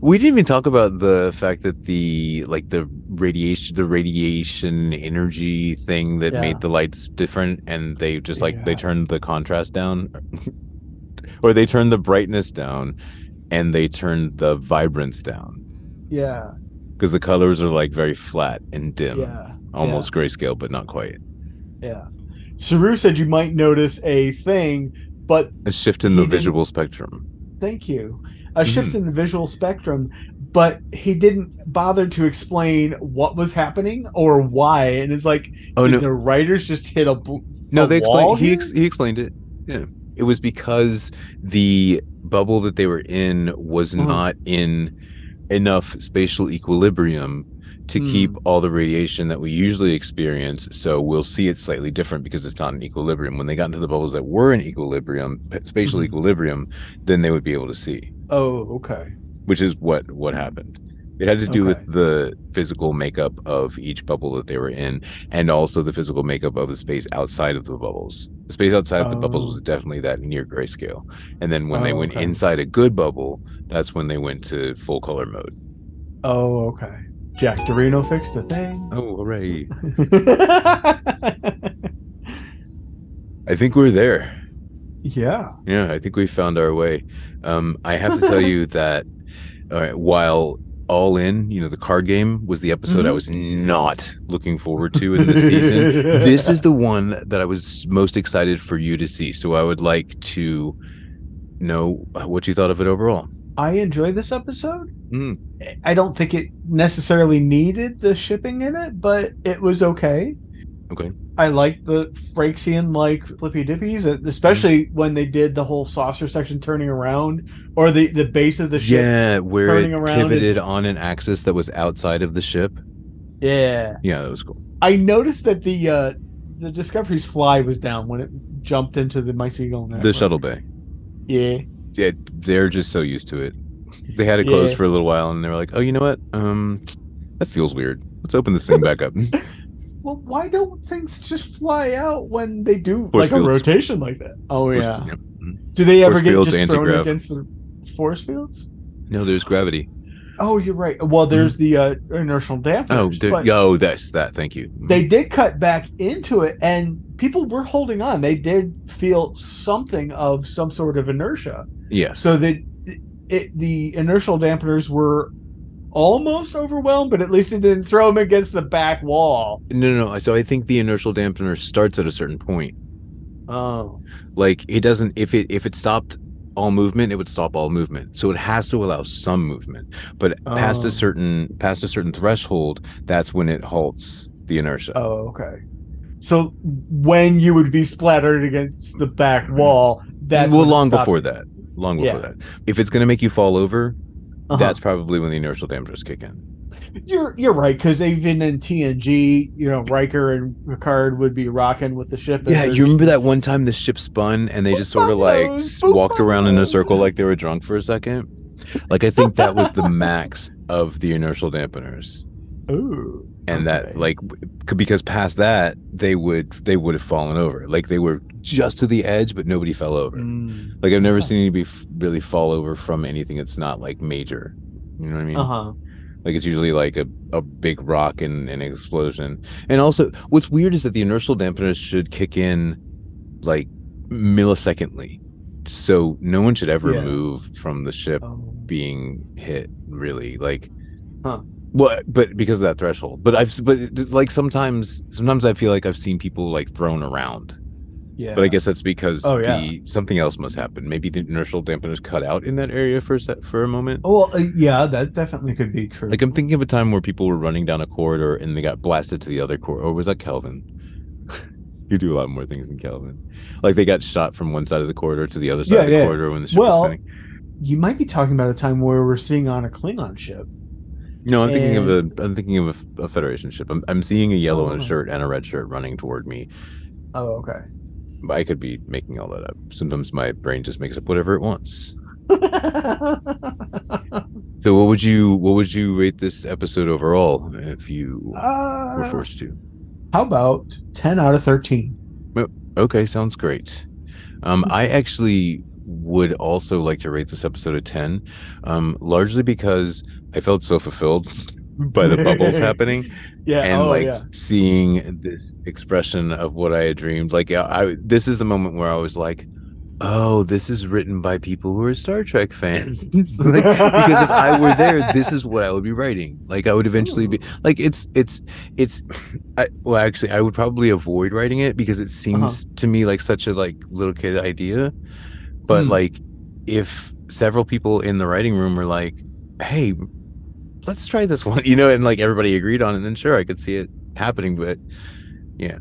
Speaker 3: We didn't even talk about the fact that the like the radiation the radiation energy thing that
Speaker 1: Yeah.
Speaker 3: made the lights different and they just like they turned the contrast down or they turned the brightness down and they turned the vibrance down
Speaker 1: Yeah.
Speaker 3: because the colors are like very flat and dim
Speaker 1: Yeah.
Speaker 3: almost grayscale but not quite
Speaker 1: Yeah. Saru said you might notice a thing, but
Speaker 3: a shift in the
Speaker 1: didn't-
Speaker 3: visual spectrum
Speaker 1: thank you. A shift
Speaker 3: Mm-hmm.
Speaker 1: in the visual spectrum, but he didn't bother to explain what was happening or why. And it's like,
Speaker 3: oh
Speaker 1: did
Speaker 3: no
Speaker 1: the writers just hit a bl-
Speaker 3: No,
Speaker 1: a
Speaker 3: they
Speaker 1: wall
Speaker 3: explained. He ex- he explained it. Yeah, it was because the bubble that they were in was
Speaker 1: Mhm.
Speaker 3: not in enough spatial equilibrium to
Speaker 1: Hmm.
Speaker 3: keep all the radiation that we usually experience. So we'll see it slightly different because it's not in equilibrium. When they got into the bubbles that were in equilibrium, spatial
Speaker 1: Mhm.
Speaker 3: equilibrium, then they would be able to see,
Speaker 1: Oh, okay.
Speaker 3: which is what what happened. It had to do
Speaker 1: Okay.
Speaker 3: with the physical makeup of each bubble that they were in, and also the physical makeup of the space outside of the bubbles. The space outside of the bubbles
Speaker 1: Oh.
Speaker 3: was definitely that near grayscale. And then when they
Speaker 1: Oh,
Speaker 3: went
Speaker 1: okay.
Speaker 3: inside a good bubble, that's when they went to full color mode.
Speaker 1: Oh, okay. Jack Darino fixed the thing.
Speaker 3: Oh, hooray. I think we're there.
Speaker 1: yeah.
Speaker 3: Yeah, I think we found our way. Um, I have to tell you that all right, while All In, you know, the card game was the episode I
Speaker 1: Mhm.
Speaker 3: was not looking forward to in this season. this is the one that I was most excited for you to see. So I would like to know what you thought of it overall.
Speaker 1: I enjoyed this episode.
Speaker 3: Mm.
Speaker 1: I don't think it necessarily needed the shipping in it, but it was okay.
Speaker 3: Okay.
Speaker 1: I like the Phraxian like flippy dippies, uh, especially
Speaker 3: Mm-hmm.
Speaker 1: when they did the whole saucer section turning around or the the base of the ship.
Speaker 3: Yeah, where it
Speaker 1: around,
Speaker 3: pivoted
Speaker 1: it's-
Speaker 3: on an axis that was outside of the ship.
Speaker 1: Yeah.
Speaker 3: Yeah, that was cool.
Speaker 1: I noticed that the uh the Discovery's fly was down when it jumped into the mycelial network.
Speaker 3: The shuttle bay.
Speaker 1: Yeah.
Speaker 3: Yeah, they're just so used to it. They had it closed
Speaker 1: Yeah.
Speaker 3: for a little while, and they were like, "Oh, you know what? Um, that feels weird. Let's open this thing back up."
Speaker 1: Well, why don't things just fly out when they do
Speaker 3: Force
Speaker 1: like a rotation like that? Oh yeah.
Speaker 3: Yeah.
Speaker 1: Do they ever
Speaker 3: Force
Speaker 1: get
Speaker 3: fields,
Speaker 1: just thrown
Speaker 3: anti-grav.
Speaker 1: against the force fields?
Speaker 3: No, there's gravity.
Speaker 1: Oh, you're right. Well, there's the uh, inertial dampeners.
Speaker 3: Mm-hmm. Oh, there, oh, that's that. Thank you.
Speaker 1: they did cut back into it, and people were holding on. They did feel something of some sort of inertia,
Speaker 3: yes.
Speaker 1: so that it, the inertial dampeners were almost overwhelmed, but at least it didn't throw them against the back wall.
Speaker 3: no, no, no. So I think the inertial dampener starts at a certain point.
Speaker 1: Oh,
Speaker 3: Like it doesn't. If it if it stopped all movement, it would stop all movement. So it has to allow some movement. But past
Speaker 1: Oh.
Speaker 3: a certain past a certain threshold, that's when it halts the inertia.
Speaker 1: oh, okay. So when you would be splattered against the back wall, that's
Speaker 3: well, long before that. Long before
Speaker 1: Yeah.
Speaker 3: that. If it's going to make you fall over,
Speaker 1: Uh-huh.
Speaker 3: that's probably when the inertial dampeners kick in.
Speaker 1: You're you're right because even in TNG, you know, Riker and Picard would be rocking with the ship.
Speaker 3: Yeah, you remember that one time the ship spun and they just sort of like walked around in a circle like they were drunk for a second? Like I think that was the max of the inertial dampeners.
Speaker 1: Ooh,
Speaker 3: And that like because past that they would they would have fallen over. Like they were just to the edge but nobody fell over.
Speaker 1: Mm.
Speaker 3: Like I've never
Speaker 1: Okay.
Speaker 3: seen anybody f- really fall over from anything that's not like major. You know what I mean?
Speaker 1: Uh huh.
Speaker 3: Like it's usually like a, a big rock and an explosion. And also, what's weird is that the inertial dampeners should kick in like millisecondly. So no one should ever
Speaker 1: Yeah.
Speaker 3: move from the ship
Speaker 1: Um,
Speaker 3: being hit, really. Like,
Speaker 1: Huh.
Speaker 3: Well, but because of that threshold. But I've, but it's like sometimes, sometimes I feel like I've seen people like thrown around.
Speaker 1: yeah.
Speaker 3: But I guess that's because
Speaker 1: Oh, yeah.
Speaker 3: the something else must happen. Maybe the inertial dampeners cut out in that area for a sec, for a moment.
Speaker 1: Oh, well, uh, yeah, that definitely could be true.
Speaker 3: Like I'm thinking of a time where people were running down a corridor and they got blasted to the other corridor. Or was that Kelvin? you do a lot more things than Kelvin. Like they got shot from one side of the corridor to the other side
Speaker 1: Yeah,
Speaker 3: of the
Speaker 1: yeah.
Speaker 3: corridor when the ship
Speaker 1: Well,
Speaker 3: was spinning.
Speaker 1: you might be talking about a time where we're seeing on a Klingon ship.
Speaker 3: No, I'm thinking of a. I'm thinking of a, a Federation ship. I'm, I'm seeing a yellow and
Speaker 1: Oh.
Speaker 3: a shirt and a red shirt running toward me.
Speaker 1: Oh, okay.
Speaker 3: But I could be making all that up. Sometimes my brain just makes up whatever it wants. So what would you what would you rate this episode overall if you were
Speaker 1: uh,
Speaker 3: forced to?
Speaker 1: how about ten out of thirteen?
Speaker 3: Okay, sounds great. Um, I actually would also like to rate this episode a 10, um, largely because I felt so fulfilled by the bubbles happening
Speaker 1: Yeah.
Speaker 3: and
Speaker 1: oh,
Speaker 3: like
Speaker 1: yeah.
Speaker 3: seeing this expression of what I had dreamed. Like, I, I this is the moment where I was like, oh, this is written by people who are Star Trek fans. Like, because if I were there, this is what I would be writing. Like, I would eventually be like, it's, it's, it's. I, well, actually, I would probably avoid writing it because it seems to me like such a like little kid idea. But
Speaker 1: Hmm.
Speaker 3: like, if several people in the writing room were like, "Hey, let's try this one," you know, and like everybody agreed on it, and then sure, I could see it happening. But yeah.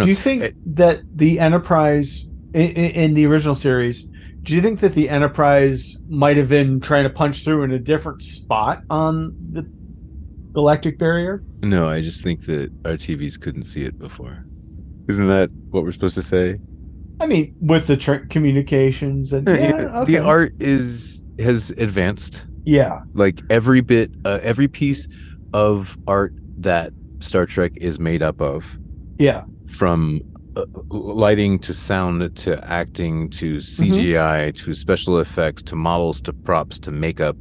Speaker 1: Do you think
Speaker 3: it-
Speaker 1: that the Enterprise in, in the original series? Do you think that the Enterprise might have been trying to punch through in a different spot on the galactic barrier?
Speaker 3: no, I just think that our TVs couldn't see it before. Isn't that what we're supposed to say?
Speaker 1: I mean, with the tr- communications and
Speaker 3: Yeah,
Speaker 1: yeah, okay.
Speaker 3: The art is has advanced.
Speaker 1: Yeah,
Speaker 3: Like every bit, uh, every piece of art that Star Trek is made up of,
Speaker 1: yeah,
Speaker 3: from uh, lighting to sound to acting to CGI to special effects to models to props to makeup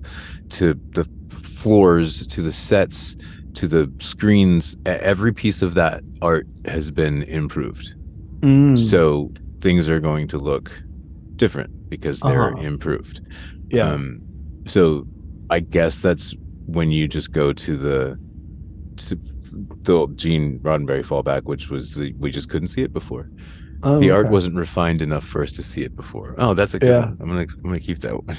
Speaker 3: to the floors to the sets to the screens every piece of that art has been improved.
Speaker 1: Mm,
Speaker 3: so things are going to look different because they're
Speaker 1: Uh-huh.
Speaker 3: improved.
Speaker 1: Yeah.
Speaker 3: um so i guess that's when you just go to the to the Gene Roddenberry fallback, which was the, we just couldn't see it before.
Speaker 1: Oh,
Speaker 3: the art wasn't refined enough for us to see it before. Oh, that's a good
Speaker 1: Yeah.
Speaker 3: one. I'm gonna I'm gonna keep that one.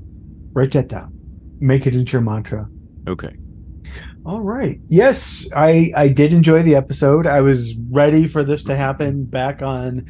Speaker 1: Write that down. Make it into your mantra.
Speaker 3: okay.
Speaker 1: All right. Yes, I I did enjoy the episode. I was ready for this to happen back on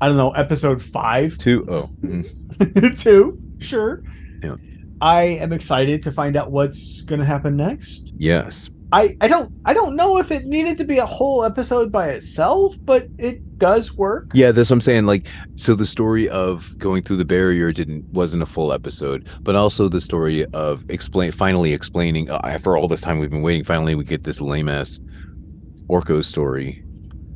Speaker 1: I don't know, episode 5
Speaker 3: Two oh, mm.
Speaker 1: two. Sure.
Speaker 3: Yeah.
Speaker 1: I am excited to find out what's going to happen next.
Speaker 3: yes.
Speaker 1: I I don't I don't know if it needed to be a whole episode by itself, but it does work.
Speaker 3: Yeah, that's what I'm saying. Like, so the story of going through the barrier didn't wasn't a full episode, but also the story of explain finally explaining uh, after all this time we've been waiting. Finally, we get this lame ass Orko story.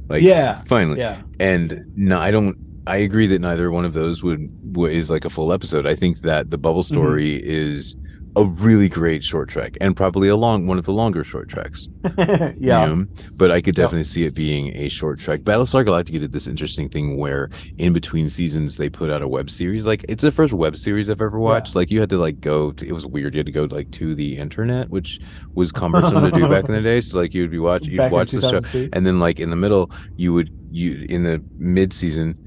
Speaker 3: Like,
Speaker 1: yeah.
Speaker 3: finally.
Speaker 1: Yeah.
Speaker 3: And no, I don't. I agree that neither one of those would, would is like a full episode. I think that the bubble
Speaker 1: Mm-hmm.
Speaker 3: story is a really great Short Trek and probably a long one of the longer Short Treks.
Speaker 1: yeah.
Speaker 3: you know? But I could
Speaker 1: Yeah.
Speaker 3: definitely see it being a Short Trek. Battlestar Galactica did this interesting thing where in between seasons they put out a web series. Like it's the first web series I've ever watched. Like you had to like go to, it was weird. You had to go like to the internet, which was cumbersome to do back in the day. So like you would be watching you'd
Speaker 1: Back
Speaker 3: watch the show and then like in the middle you would you in the mid season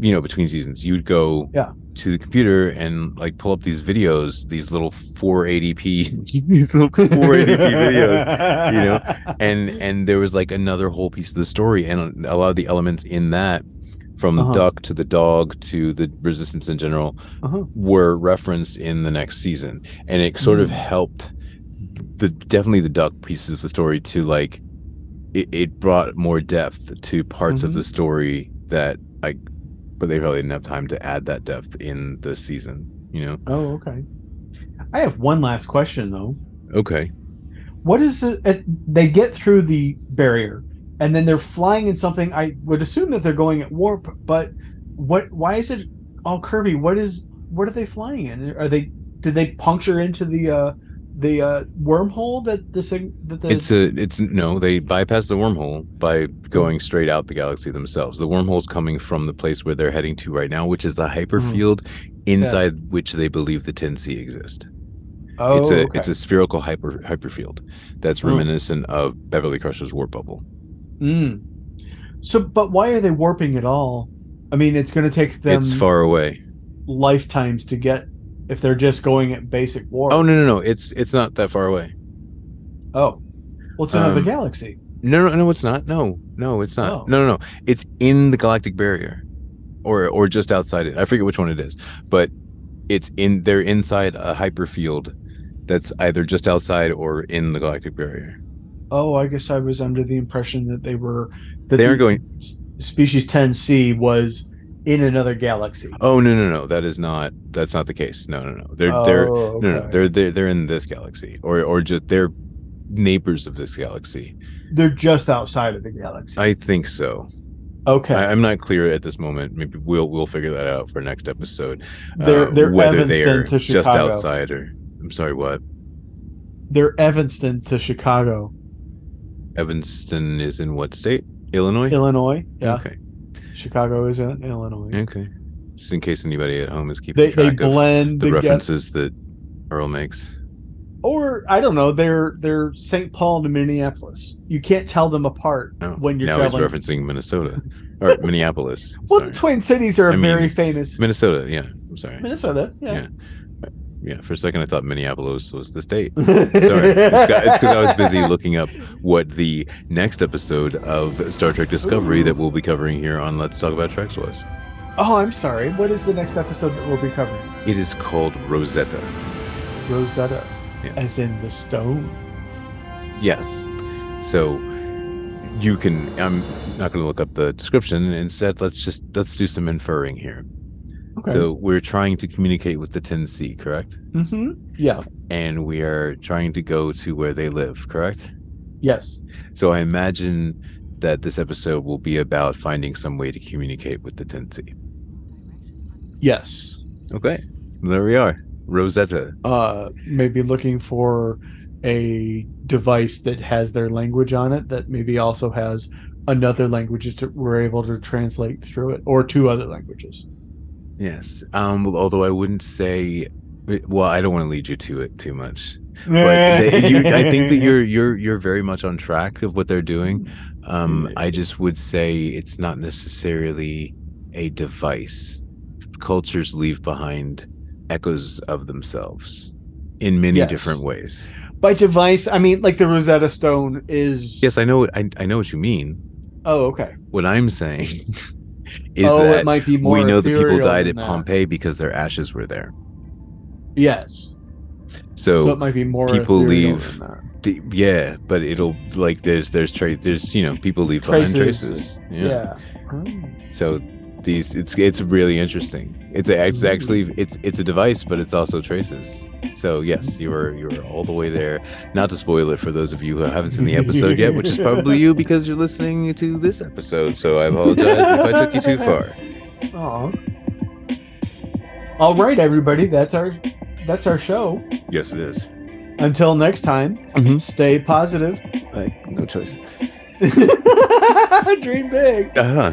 Speaker 3: you know between seasons you would go
Speaker 1: Yeah.
Speaker 3: to the computer and like pull up these videos these little 480p these little 480p videos you know and and there was like another whole piece of the story and a lot of the elements in that from
Speaker 1: Uh-huh.
Speaker 3: duck to the dog to the resistance in general
Speaker 1: Uh-huh.
Speaker 3: were referenced in the next season and it sort of
Speaker 1: Mm.
Speaker 3: helped the definitely the duck pieces of the story to like it, it brought more depth to parts of
Speaker 1: Mhm.
Speaker 3: the story that like but they probably didn't have time to add that depth in the season you know
Speaker 1: Oh, okay. I have one last question though.
Speaker 3: okay
Speaker 1: What is it? They get through the barrier, and then they're flying in something. I would assume that they're going at warp, but what? Why is it all curvy? What is? What are they flying in? Are they? Did they puncture into the uh the uh wormhole that the sig- that the?
Speaker 3: it's a it's no they bypass the wormhole by going straight out the galaxy themselves the wormhole's coming from the place where they're heading to right now which is the hyperfield inside which they believe the 10c exist
Speaker 1: oh,
Speaker 3: it's a
Speaker 1: okay.
Speaker 3: it's a spherical hyper hyperfield that's
Speaker 1: Oh.
Speaker 3: reminiscent of Beverly Crusher's warp bubble.
Speaker 1: Mm. So, but why are they warping at all? I mean, it's going to take them
Speaker 3: it's far away.
Speaker 1: lifetimes to get if they're just going at basic warp.
Speaker 3: Oh no no no! It's it's not that far away.
Speaker 1: Oh, well, it's another
Speaker 3: Um,
Speaker 1: galaxy.
Speaker 3: No no no! It's not. No no! It's not.
Speaker 1: Oh.
Speaker 3: No no no! It's in the galactic barrier, or or just outside it. I forget which one it is, but it's in. They're inside a hyperfield that's either just outside or in the galactic barrier.
Speaker 1: Oh, I guess I was under the impression that they were that
Speaker 3: They
Speaker 1: the
Speaker 3: going.
Speaker 1: species 10C was in another galaxy.
Speaker 3: Oh no no no! That is not. That's not the case. No no no! They're they're
Speaker 1: Oh,
Speaker 3: no no they're they're they're in this galaxy or or just they're neighbors of this galaxy.
Speaker 1: they're just outside of the galaxy.
Speaker 3: I think so.
Speaker 1: okay,
Speaker 3: I, I'm not clear at this moment. Maybe we'll we'll figure that out for next episode.
Speaker 1: they're
Speaker 3: uh,
Speaker 1: they're
Speaker 3: whether they
Speaker 1: Evanston to
Speaker 3: just outside or I'm sorry, what?
Speaker 1: They're Evanston to Chicago,
Speaker 3: Evanston is in what state? Illinois.
Speaker 1: Illinois. Yeah,
Speaker 3: Okay.
Speaker 1: Chicago is in Illinois.
Speaker 3: Okay. Just in case anybody at home is keeping
Speaker 1: They they
Speaker 3: track of
Speaker 1: blend
Speaker 3: the
Speaker 1: together.
Speaker 3: references that Earl makes.
Speaker 1: or I don't know. They're they're St. Paul to Minneapolis. You can't tell them apart
Speaker 3: No.
Speaker 1: when you're
Speaker 3: now
Speaker 1: traveling.
Speaker 3: he's referencing Minnesota or Minneapolis.
Speaker 1: well,
Speaker 3: Sorry.
Speaker 1: the Twin Cities are
Speaker 3: I mean,
Speaker 1: very famous.
Speaker 3: Minnesota. Yeah. I'm sorry.
Speaker 1: Minnesota, yeah.
Speaker 3: Yeah. Yeah. For a second, I thought Minneapolis was the state. Sorry, it's because I was busy looking up what the next episode of Star Trek Discovery that we'll be covering here on Let's Talk About Treks was.
Speaker 1: Oh, I'm sorry. What is the next episode that we'll be covering?
Speaker 3: It is called Rosetta.
Speaker 1: Rosetta,
Speaker 3: Yes.
Speaker 1: as in the stone.
Speaker 3: yes. So you can. I'm not going to look up the description. Instead, let's just let's do some inferring here.
Speaker 1: Okay.
Speaker 3: So we're trying to communicate with the 10C, correct?
Speaker 1: hmm Yeah.
Speaker 3: And we are trying to go to where they live, correct?
Speaker 1: Yes.
Speaker 3: So I imagine that this episode will be about finding some way to communicate with the 10C.
Speaker 1: Yes.
Speaker 3: Okay. There we are. Rosetta.
Speaker 1: Uh, maybe looking for a device that has their language on it that maybe also has another language that we're able to translate through it, or two other languages.
Speaker 3: Yes. Um although I wouldn't say well, I don't want to lead you to it too much. But they, you, I think that you're you're you're very much on track of what they're doing. Um I just would say it's not necessarily a device. Cultures leave behind echoes of themselves
Speaker 5: in many
Speaker 1: Yes.
Speaker 5: different ways.
Speaker 1: By device, I mean like the Rosetta Stone is.
Speaker 5: Yes, I know. I, I know what you mean.
Speaker 1: Oh, okay.
Speaker 5: What I'm saying is
Speaker 1: oh,
Speaker 5: that
Speaker 1: it might be more.
Speaker 5: we know that people died at
Speaker 1: that.
Speaker 5: Pompeii because their ashes were there.
Speaker 1: Yes.
Speaker 5: So,
Speaker 1: So, it might be more.
Speaker 5: people leave d- yeah, but it'll like there's there's tra- there's you know people leave behind
Speaker 1: Traces.
Speaker 5: traces. Yeah.
Speaker 1: Yeah.
Speaker 5: So these it's it's really interesting. It's a, it's actually it's it's a device, but it's also traces. So yes, you were you were all the way there. Not to spoil it for those of you who haven't seen the episode yet, which is probably you because you're listening to this episode. So I apologize if I took you too far.
Speaker 1: Aw. All right, everybody. That's our that's our show.
Speaker 5: Yes, it is.
Speaker 1: Until next time,
Speaker 5: Mhm.
Speaker 1: stay positive.
Speaker 5: Like no choice.
Speaker 1: Dream big.
Speaker 5: Uh-huh.